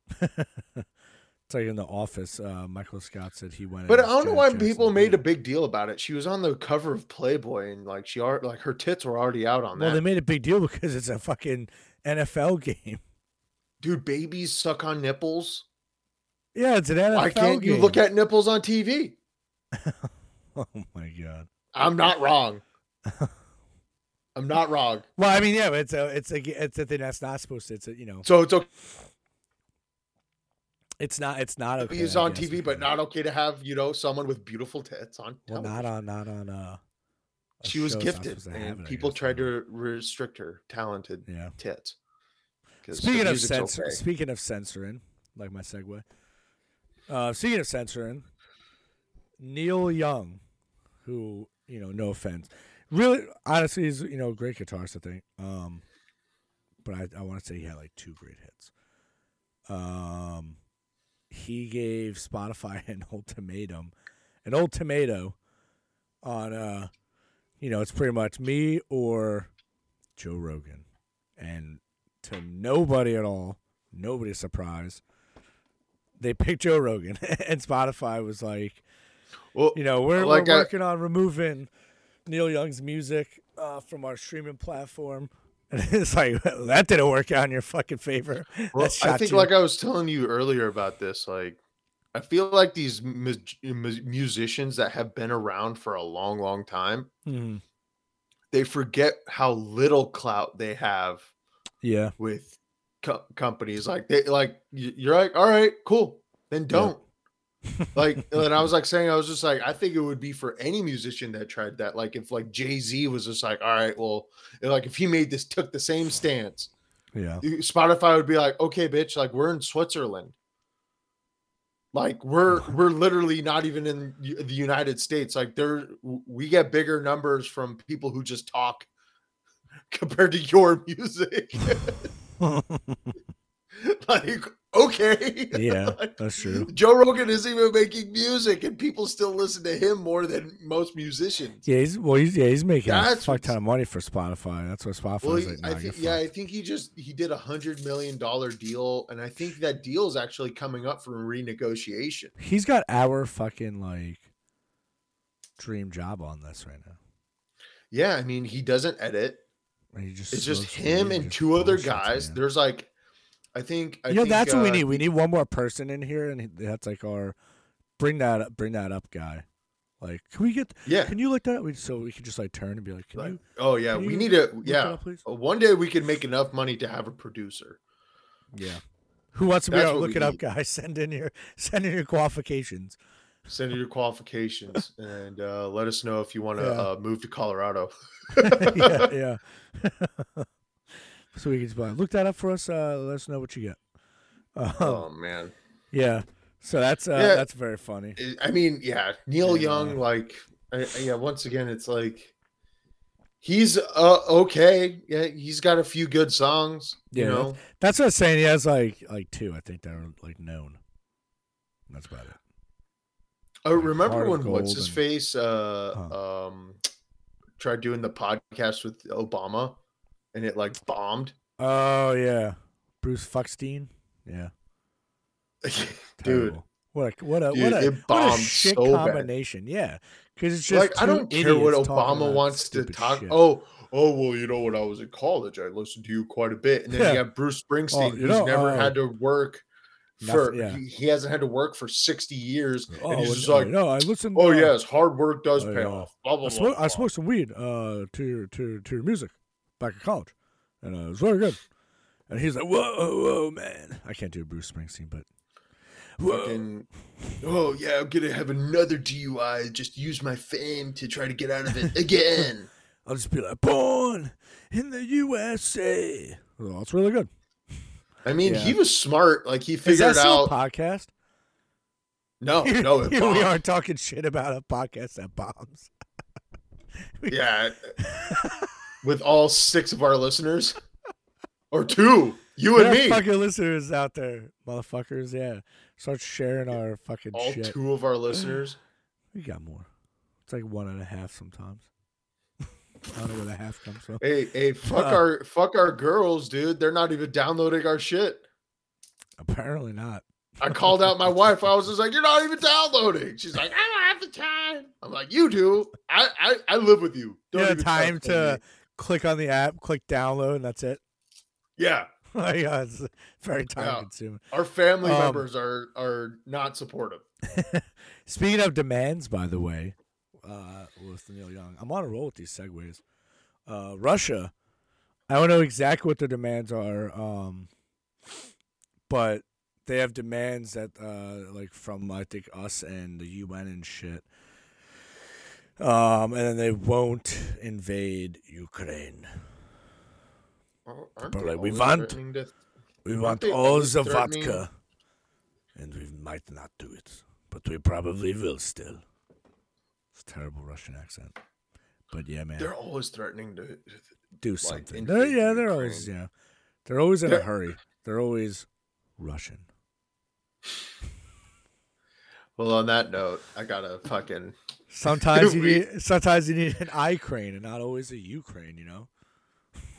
Speaker 1: [LAUGHS] it's like in the office. Uh, Michael Scott said he went.
Speaker 2: But I don't know why people made a big deal about it. She was on the cover of Playboy, and like she are like her tits were already out on that.
Speaker 1: Well, they made a big deal [LAUGHS] because it's a fucking NFL [LAUGHS] game.
Speaker 2: Dude, babies suck on nipples.
Speaker 1: Yeah, it's an NFL
Speaker 2: Why can't
Speaker 1: game.
Speaker 2: you look at nipples on TV? [LAUGHS]
Speaker 1: Oh my god.
Speaker 2: I'm not wrong. [LAUGHS] I'm not wrong.
Speaker 1: Well, I mean, yeah, but it's a, it's a, it's a thing that's not supposed to. It's a, you know,
Speaker 2: So it's okay
Speaker 1: it's not, it's not okay. I
Speaker 2: on
Speaker 1: guess,
Speaker 2: TV, but not okay to have you know someone with beautiful tits on.
Speaker 1: Well, not on, not on. Uh,
Speaker 2: she was
Speaker 1: show it's not
Speaker 2: gifted,
Speaker 1: supposed to have
Speaker 2: and
Speaker 1: it,
Speaker 2: people
Speaker 1: guess,
Speaker 2: tried to restrict her talented
Speaker 1: Yeah.
Speaker 2: tits.
Speaker 1: Speaking of censor,
Speaker 2: okay.
Speaker 1: speaking of censoring, like my segue. Uh, speaking of censoring, Neil Young, who you know, no offense, really, honestly, is you know a great guitarist, I think. Um, but I, I want to say he had like two great hits. Um, he gave Spotify [LAUGHS] an ultimatum, an tomato, on uh, you know, it's pretty much me or Joe Rogan, and to nobody at all, nobody's surprised. They picked Joe Rogan, [LAUGHS] and Spotify was like,
Speaker 2: Well,
Speaker 1: you know, we're,
Speaker 2: Like
Speaker 1: we're
Speaker 2: I-
Speaker 1: working on removing Neil Young's music uh, from our streaming platform. [LAUGHS] And it's like that didn't work out in your fucking favor.
Speaker 2: Well, I think,
Speaker 1: you.
Speaker 2: like I was telling you earlier about this, like I feel like these mu- mu- musicians that have been around for a long, long time,
Speaker 1: Mhm.
Speaker 2: they forget how little clout they have
Speaker 1: Yeah,
Speaker 2: with co- companies. Like they, like you're like, all right, cool, then don't. like, and I was like saying, I was just like, I think it would be for any musician that tried that. Like, if like Jay Z was just like, all right, well, like if he made this, took the same stance,
Speaker 1: yeah,
Speaker 2: Spotify would be like, okay, bitch, like we're in Switzerland. Like we're [LAUGHS] we're literally not even in the United States. Like there, we get bigger numbers from people who just talk [LAUGHS] compared to your [LAUGHS] music. [LAUGHS] like okay.
Speaker 1: Yeah, [LAUGHS]
Speaker 2: Like,
Speaker 1: that's true.
Speaker 2: Joe Rogan isn't even making music, and people still listen to him more than most musicians.
Speaker 1: Yeah, he's well, he's yeah, he's making a fuck ton of money for Spotify. That's what Spotify's
Speaker 2: Well, he-
Speaker 1: like.
Speaker 2: I think yeah, I think he just he did a hundred million dollar deal, and I think that deal is actually coming up for renegotiation.
Speaker 1: he's got our fucking like dream job on this right now.
Speaker 2: Yeah, I mean he doesn't edit.
Speaker 1: Just
Speaker 2: It's just him and
Speaker 1: just
Speaker 2: two other guys.
Speaker 1: man.
Speaker 2: There's like, I think I
Speaker 1: you know,
Speaker 2: think,
Speaker 1: that's what we
Speaker 2: uh,
Speaker 1: need. We need one more person in here, and that's like our bring that up, bring that up guy. Like, can we get?
Speaker 2: Yeah.
Speaker 1: Can you look that? up? We so we could just like turn and be like, can
Speaker 2: Like,
Speaker 1: you?
Speaker 2: oh yeah, we need a yeah.
Speaker 1: up.
Speaker 2: Uh, One day we can make enough money to have a producer.
Speaker 1: Yeah. Who wants to be our look it up
Speaker 2: need.
Speaker 1: guy? [LAUGHS] Send in your send in your qualifications.
Speaker 2: Send in your qualifications [LAUGHS] and uh, let us know if you want to
Speaker 1: Yeah.
Speaker 2: uh, move to Colorado. [LAUGHS]
Speaker 1: yeah, [LAUGHS] yeah. so we can just look that up for us. Uh, let us know what you get. Um,
Speaker 2: oh man,
Speaker 1: Yeah. So that's uh,
Speaker 2: Yeah.
Speaker 1: that's very funny.
Speaker 2: I- mean, yeah, Neil
Speaker 1: Yeah.
Speaker 2: Young, like, I, yeah. Once again, it's like he's uh okay. Yeah, he's got a few good songs. You
Speaker 1: Yeah,
Speaker 2: know,
Speaker 1: That's what I'm saying. He has like like two. I think that are like known. That's about it.
Speaker 2: I
Speaker 1: like
Speaker 2: remember when what's his
Speaker 1: and-
Speaker 2: face uh um tried doing the podcast with Obama, and it like bombed.
Speaker 1: Oh yeah, Bruce Fuckstein. Yeah, [LAUGHS]
Speaker 2: Dude.
Speaker 1: What a, what a
Speaker 2: Dude,
Speaker 1: what a what a shit
Speaker 2: so bad.
Speaker 1: combination. Yeah, because it's just
Speaker 2: like I don't care what Obama wants to talk.
Speaker 1: shit.
Speaker 2: Oh, oh well, you know when I was in college, I listened to you quite a bit, and then
Speaker 1: Yeah.
Speaker 2: you have Bruce Springsteen,
Speaker 1: you
Speaker 2: who's
Speaker 1: know,
Speaker 2: never
Speaker 1: uh,
Speaker 2: had to work for.
Speaker 1: nothing- yeah.
Speaker 2: he, he hasn't had to work for sixty years,
Speaker 1: Oh,
Speaker 2: and he's just
Speaker 1: oh,
Speaker 2: like,
Speaker 1: no, I listened.
Speaker 2: "Oh
Speaker 1: uh,
Speaker 2: yes, hard work does
Speaker 1: oh,
Speaker 2: pay
Speaker 1: yeah.
Speaker 2: off." Blah blah
Speaker 1: I
Speaker 2: blah.
Speaker 1: smoked, I
Speaker 2: blah.
Speaker 1: smoked some weed uh, to your to to your music back at college, and uh, it was very good. And he's like, "Whoa, whoa, man!" I can't do a Bruce Springsteen, but whoa.
Speaker 2: Fucking, oh yeah, I'm gonna have another DUI. Just use my fame to try to get out of it [LAUGHS] again.
Speaker 1: I'll just be like, "Born in the USA." Well, it's really good.
Speaker 2: I mean,
Speaker 1: Yeah.
Speaker 2: he was smart. Like he
Speaker 1: Is
Speaker 2: figured
Speaker 1: that still
Speaker 2: out.
Speaker 1: a podcast?
Speaker 2: no, [LAUGHS] no, it
Speaker 1: we are talking shit about a podcast that bombs. [LAUGHS]
Speaker 2: Yeah. With all six of our listeners. Or two. You and
Speaker 1: There are
Speaker 2: me.
Speaker 1: fucking listeners out there, motherfuckers. Yeah, start sharing our fucking
Speaker 2: All
Speaker 1: shit.
Speaker 2: two of our listeners.
Speaker 1: We got more. It's like one and a half sometimes. I don't know where the half comes from.
Speaker 2: Hey, hey, fuck
Speaker 1: Uh.
Speaker 2: our fuck our girls, dude. They're not even downloading our shit.
Speaker 1: Apparently not.
Speaker 2: I called out my wife. I was [LAUGHS] just like, "You're not even downloading." She's like, "I don't have the time." I'm like, "You do. I I, I live with you.
Speaker 1: You have
Speaker 2: even
Speaker 1: time to
Speaker 2: me."
Speaker 1: click on the app, click download, and that's it.
Speaker 2: Yeah,
Speaker 1: like, uh, it's very time
Speaker 2: Yeah.
Speaker 1: consuming.
Speaker 2: our family
Speaker 1: Um,
Speaker 2: members are are not supportive. [LAUGHS]
Speaker 1: Speaking of demands, by the way, uh, with Neil Young, I'm on a roll with these segues. Uh, Russia, I don't know exactly what their demands are, um, but they have demands that, uh, like from I think us and the UN and shit. Um, and then they won't invade Ukraine.
Speaker 2: Aren't
Speaker 1: But, like, we want- We want all the vodka, and we might not do it, but we probably will still. It's a terrible Russian accent, but yeah, man,
Speaker 2: They're always threatening to.
Speaker 1: do something. They're, yeah, they're always yeah, they're always in a
Speaker 2: They're-
Speaker 1: hurry. They're always Russian.
Speaker 2: Well, on that note, I gotta fucking. [LAUGHS]
Speaker 1: Sometimes you
Speaker 2: We-
Speaker 1: need sometimes you need an I crane and not always a Ukraine. You know,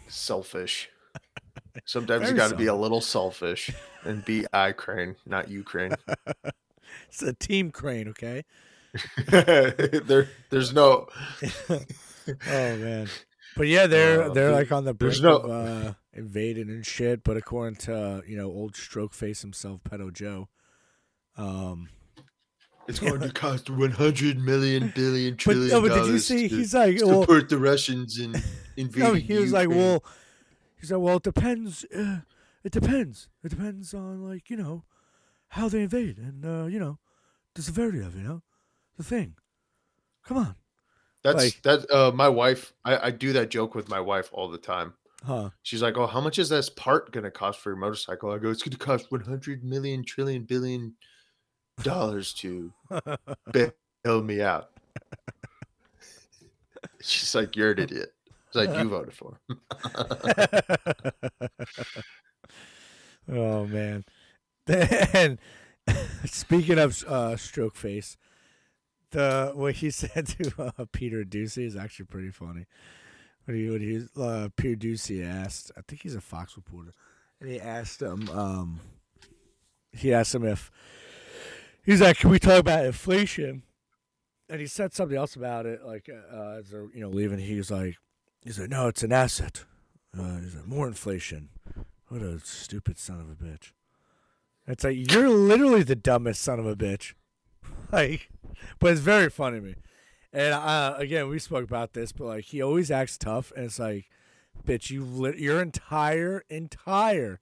Speaker 2: selfish. [LAUGHS] Sometimes
Speaker 1: Very
Speaker 2: you got to be a little selfish and be I crane, not Ukraine. [LAUGHS]
Speaker 1: it's a team crane. Okay. [LAUGHS]
Speaker 2: there, there's no. [LAUGHS]
Speaker 1: oh man. But yeah, they're
Speaker 2: Uh,
Speaker 1: they're like on the brink
Speaker 2: there's no-
Speaker 1: of uh, invading and shit. But according to you know old stroke face himself, Pedo Joe, um,
Speaker 2: It's going to cost 100 million billion
Speaker 1: but no, but did you see?
Speaker 2: to
Speaker 1: He's like, well,
Speaker 2: support the Russians in [LAUGHS] invading.
Speaker 1: no, he was like, well, he's like, well, it depends. Uh, it depends. It depends on like you know how they invade and uh, you know the severity of it, you know the thing. Come on,
Speaker 2: that's
Speaker 1: like-
Speaker 2: that. Uh, my wife, I, I do that joke with my wife all the time.
Speaker 1: huh?
Speaker 2: She's like, "Oh, how much is this part going to cost for your motorcycle?" I go, "It's going to cost 100 million trillion billion dollars to [LAUGHS] bail me out." She's like, "You're an idiot." It's like you voted for. [LAUGHS]
Speaker 1: oh man. [LAUGHS] and speaking of uh, stroke face, the what he [LAUGHS] said to uh, Peter Doocy is actually pretty funny. When he when he uh, Peter Doocy asked, I think he's a Fox reporter, and he asked him, um, he asked him if he's like, can we talk about inflation? And he said something else about it, like uh, as they're you know leaving. He's like, he's like, no, it's an asset. Uh, he's like, more inflation. What a stupid son of a bitch. It's like you're literally the dumbest son of a bitch. [LAUGHS] Like, [LAUGHS] but it's very funny to me. And uh, again, we spoke about this, but like he always acts tough, and it's like, bitch, you lit your entire entire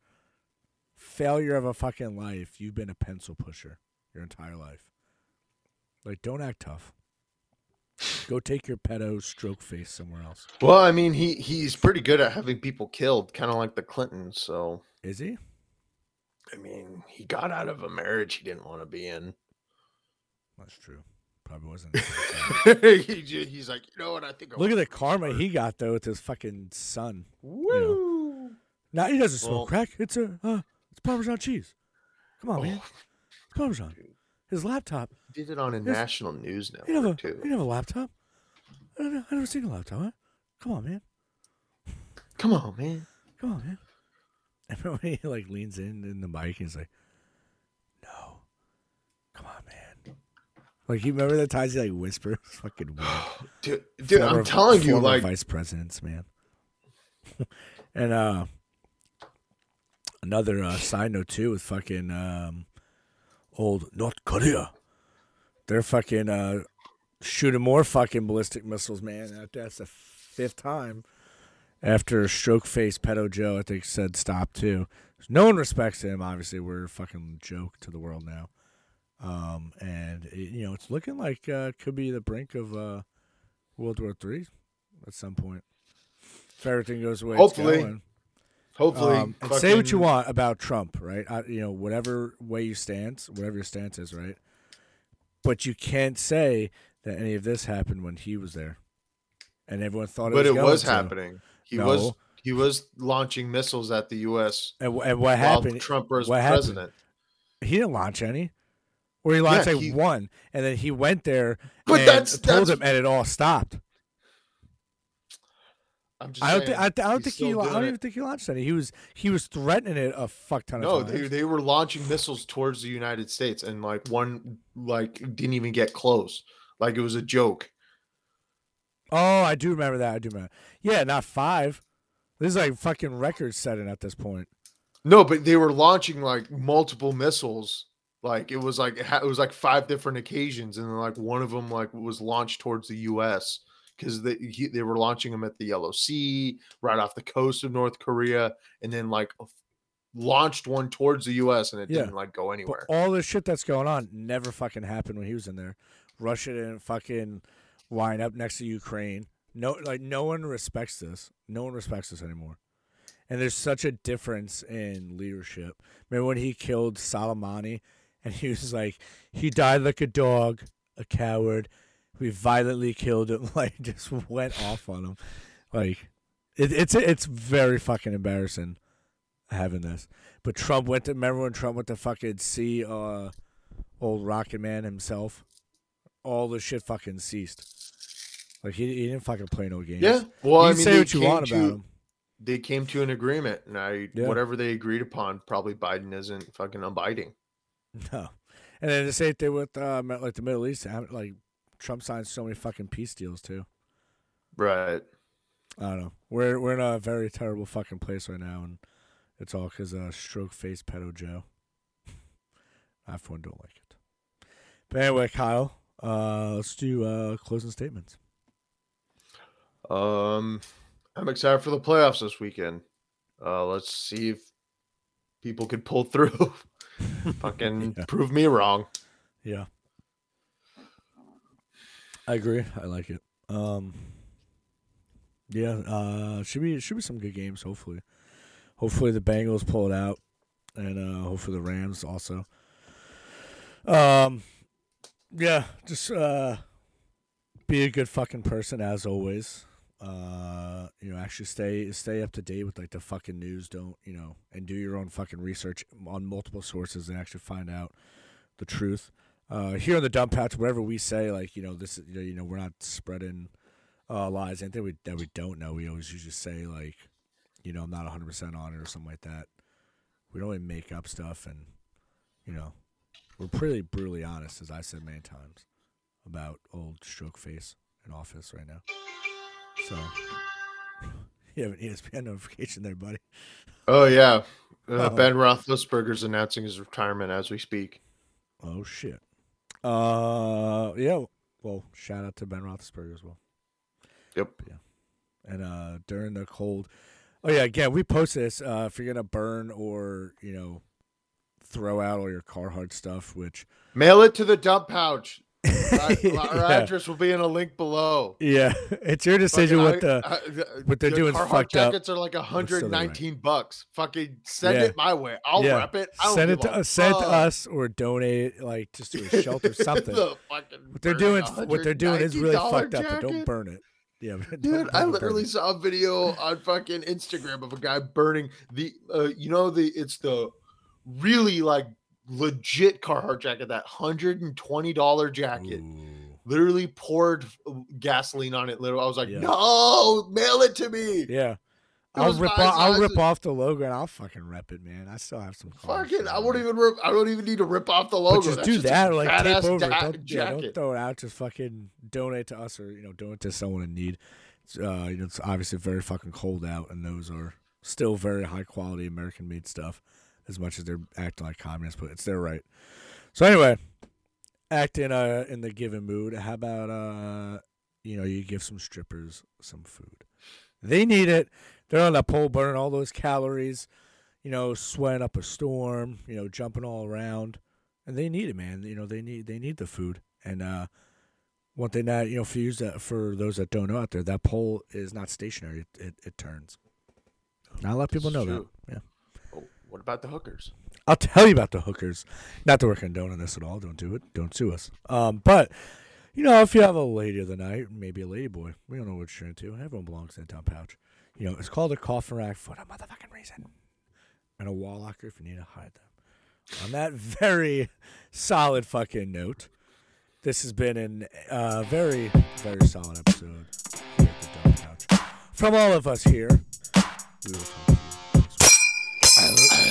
Speaker 1: failure of a fucking life. You've been a pencil pusher your entire life. Like, don't act tough. Go take your pedo stroke face somewhere else.
Speaker 2: Well, I mean, he he's pretty good at having people killed, kind of like the Clintons. So,
Speaker 1: is he?
Speaker 2: I mean, he got out of a marriage he didn't want to be in.
Speaker 1: That's true. Probably wasn't. [LAUGHS]
Speaker 2: he, he's like, you know what? I think. I
Speaker 1: Look at the karma he got though with his fucking son.
Speaker 2: Woo! You?
Speaker 1: Now he doesn't smoke well, crack. It's a uh, it's Parmesan cheese. Come on, oh, man. It's Parmesan. His laptop.
Speaker 2: He did it on a national news network he
Speaker 1: have a,
Speaker 2: too.
Speaker 1: He have a laptop. I don't, know. I never seen a laptop. Huh? Come on, man.
Speaker 2: Come on, man.
Speaker 1: Come on, man. And [LAUGHS] when he like leans in in the mic, and he's like, "No, come on, man." Like you remember the times he like whispers, fucking [GASPS] weird.
Speaker 2: dude, dude former, I'm telling you, like
Speaker 1: vice presidents, man. [LAUGHS] and uh, another uh, side note too with fucking um, old North Korea. They're fucking uh, shooting more fucking ballistic missiles, man. That's the fifth time after stroke face pedo Joe, I think said stop too. No one respects him. Obviously, we're a fucking joke to the world now. Um, and it, you know, it's looking like uh, it could be the brink of uh, World War Three at some point. If everything goes away,
Speaker 2: hopefully, hopefully.
Speaker 1: Um, and say what you want about Trump, right? I, you know, whatever way you stand, whatever your stance is, right? But you can't say that any of this happened when he was there, and everyone thought it
Speaker 2: but
Speaker 1: was.
Speaker 2: But it was happening. He no. was he was launching missiles at the U.S.
Speaker 1: And, and what happened?
Speaker 2: Trump was what president. Happened?
Speaker 1: He didn't launch any. Or he launched yeah, he, one, and then he went there
Speaker 2: but
Speaker 1: and
Speaker 2: that's,
Speaker 1: told
Speaker 2: that's,
Speaker 1: him, and it all stopped.
Speaker 2: I'm just
Speaker 1: I don't,
Speaker 2: saying,
Speaker 1: th- I, I don't think he. I don't even think he launched any. He was he was threatening it a fuck ton of
Speaker 2: no,
Speaker 1: times.
Speaker 2: No, they they were launching missiles towards the United States, and like one like didn't even get close. Like it was a joke.
Speaker 1: Oh, I do remember that. I do remember. Yeah, not five. This is like fucking record setting at this point.
Speaker 2: No, but they were launching like multiple missiles. Like it was like it was like five different occasions, and then like one of them like was launched towards the U.S. because they he, they were launching them at the Yellow Sea, right off the coast of North Korea, and then like launched one towards the U.S. and it yeah. didn't like go anywhere.
Speaker 1: But all the shit that's going on never fucking happened when he was in there. Russia didn't fucking line up next to Ukraine. No, like no one respects this. No one respects this anymore. And there's such a difference in leadership. Remember when he killed Soleimani, and he was like, he died like a dog, a coward. We violently killed him. [LAUGHS] Like just went off on him. Like it, it's it's very fucking embarrassing having this. But Trump went to remember when Trump went to fucking see uh old Rocket Man himself. All the shit fucking ceased. Like he, he didn't fucking play no games.
Speaker 2: Yeah. Well,
Speaker 1: you
Speaker 2: I mean,
Speaker 1: say what you want
Speaker 2: to,
Speaker 1: about him.
Speaker 2: They came to an agreement, and I yeah. whatever they agreed upon, probably Biden isn't fucking abiding. [LAUGHS]
Speaker 1: No. And then the same thing with uh, like the Middle East. Like Trump signed so many fucking peace deals too.
Speaker 2: Right.
Speaker 1: I don't know. We're we're in a very terrible fucking place right now, and it's all because uh, stroke face pedo Joe. [LAUGHS] I for one don't like it. But anyway, Kiel, uh, let's do uh, closing statements.
Speaker 2: Um, I'm excited for the playoffs this weekend. Uh, let's see if people can pull [LAUGHS] through. Fucking [LAUGHS] yeah. prove me wrong.
Speaker 1: Yeah. I agree. I like it. Um Yeah, uh should be should be some good games, hopefully. Hopefully the Bengals pull it out. And uh hopefully the Rams also. Um yeah, just uh be a good fucking person as always. Uh, you know, actually stay stay up to date with like the fucking news. Don't you know, and do your own fucking research on multiple sources and actually find out the truth. Uh, here on the dump patch, whatever we say, like you know, this you know, you know we're not spreading uh, lies. Anything we, that we don't know, we always usually say like, you know, I'm not 100 percent on it or something like that. We don't really make up stuff, and you know, we're pretty brutally honest, as I said many times, about old stroke face in office right now. So, [LAUGHS] you have an ESPN notification there, buddy.
Speaker 2: Oh yeah, uh. Ben Roethlisberger's announcing his retirement as we speak.
Speaker 1: Oh shit. Uh, yeah. Well, shout out to Ben Roethlisberger as well.
Speaker 2: Yep. Yeah.
Speaker 1: And uh, during the cold, oh yeah, again, we post this. Uh, if you're gonna burn or you know throw out all your Carhartt stuff, which
Speaker 2: Mail it to the dump pouch. Our, [LAUGHS] our
Speaker 1: yeah.
Speaker 2: address will be in a link below.
Speaker 1: yeah, it's your decision
Speaker 2: Fucking,
Speaker 1: what the
Speaker 2: I- I-
Speaker 1: what they're
Speaker 2: the
Speaker 1: doing is
Speaker 2: Carhartt
Speaker 1: fucked up.
Speaker 2: jackets are like
Speaker 1: still they're right.
Speaker 2: 119 bucks. Fucking send
Speaker 1: Yeah.
Speaker 2: it my way. I'll
Speaker 1: Yeah.
Speaker 2: rep it.
Speaker 1: Send it to us, send it to us or donate it, like just to a shelter [LAUGHS] something.
Speaker 2: The
Speaker 1: what they're doing, what they're doing is really
Speaker 2: $119
Speaker 1: fucked up. But don't burn it. Yeah, [LAUGHS]
Speaker 2: Dude, I literally saw a video on fucking Instagram of a guy burning the, uh, you know, the it's the really like legit Carhartt jacket, that hundred and twenty dollar jacket.
Speaker 1: Ooh.
Speaker 2: Literally poured uh, gasoline on it. Literally, I was like,
Speaker 1: Yeah.
Speaker 2: no, mail it to me.
Speaker 1: Yeah. I'll rip off, I'll rip off the logo and I'll fucking rep it, man. I still have some.
Speaker 2: Fucking, I won't even rip. I don't even need to rip off the
Speaker 1: But
Speaker 2: logo.
Speaker 1: just
Speaker 2: That's
Speaker 1: do
Speaker 2: just
Speaker 1: that, or like tape over.
Speaker 2: da-
Speaker 1: Don't, yeah, don't throw it out. Just fucking donate to us, or you know, donate to someone in need. It's, uh, you know, it's obviously very fucking cold out, and those are still very high quality American made stuff. As much as they're acting like communists, but it's their right. So anyway, acting uh in the given mood. How about uh, you know, you give some strippers some food. They need it. They're on the pole burning all those calories, you know, sweating up a storm, you know, jumping all around and they need it, man. You know, they need they need the food. And uh, one thing that you know, for you that for those that don't know out there, that pole is not stationary; it it, it turns. Not a lot of people know
Speaker 2: is
Speaker 1: that. Yeah,
Speaker 2: what about the hookers?
Speaker 1: I'll tell you about the hookers. Not that we're condoning this at all. Don't do it. Don't sue us. Um, but you know, if you have a lady of the night, maybe a lady boy, we don't know what you're into. Everyone belongs in a top pouch. You know, it's called a coffin rack for a motherfucking reason, and a wall locker if you need to hide them. On that [LAUGHS] very solid fucking note, this has been an uh, very, very solid episode here at the. From all of us here, we will talk to you next week.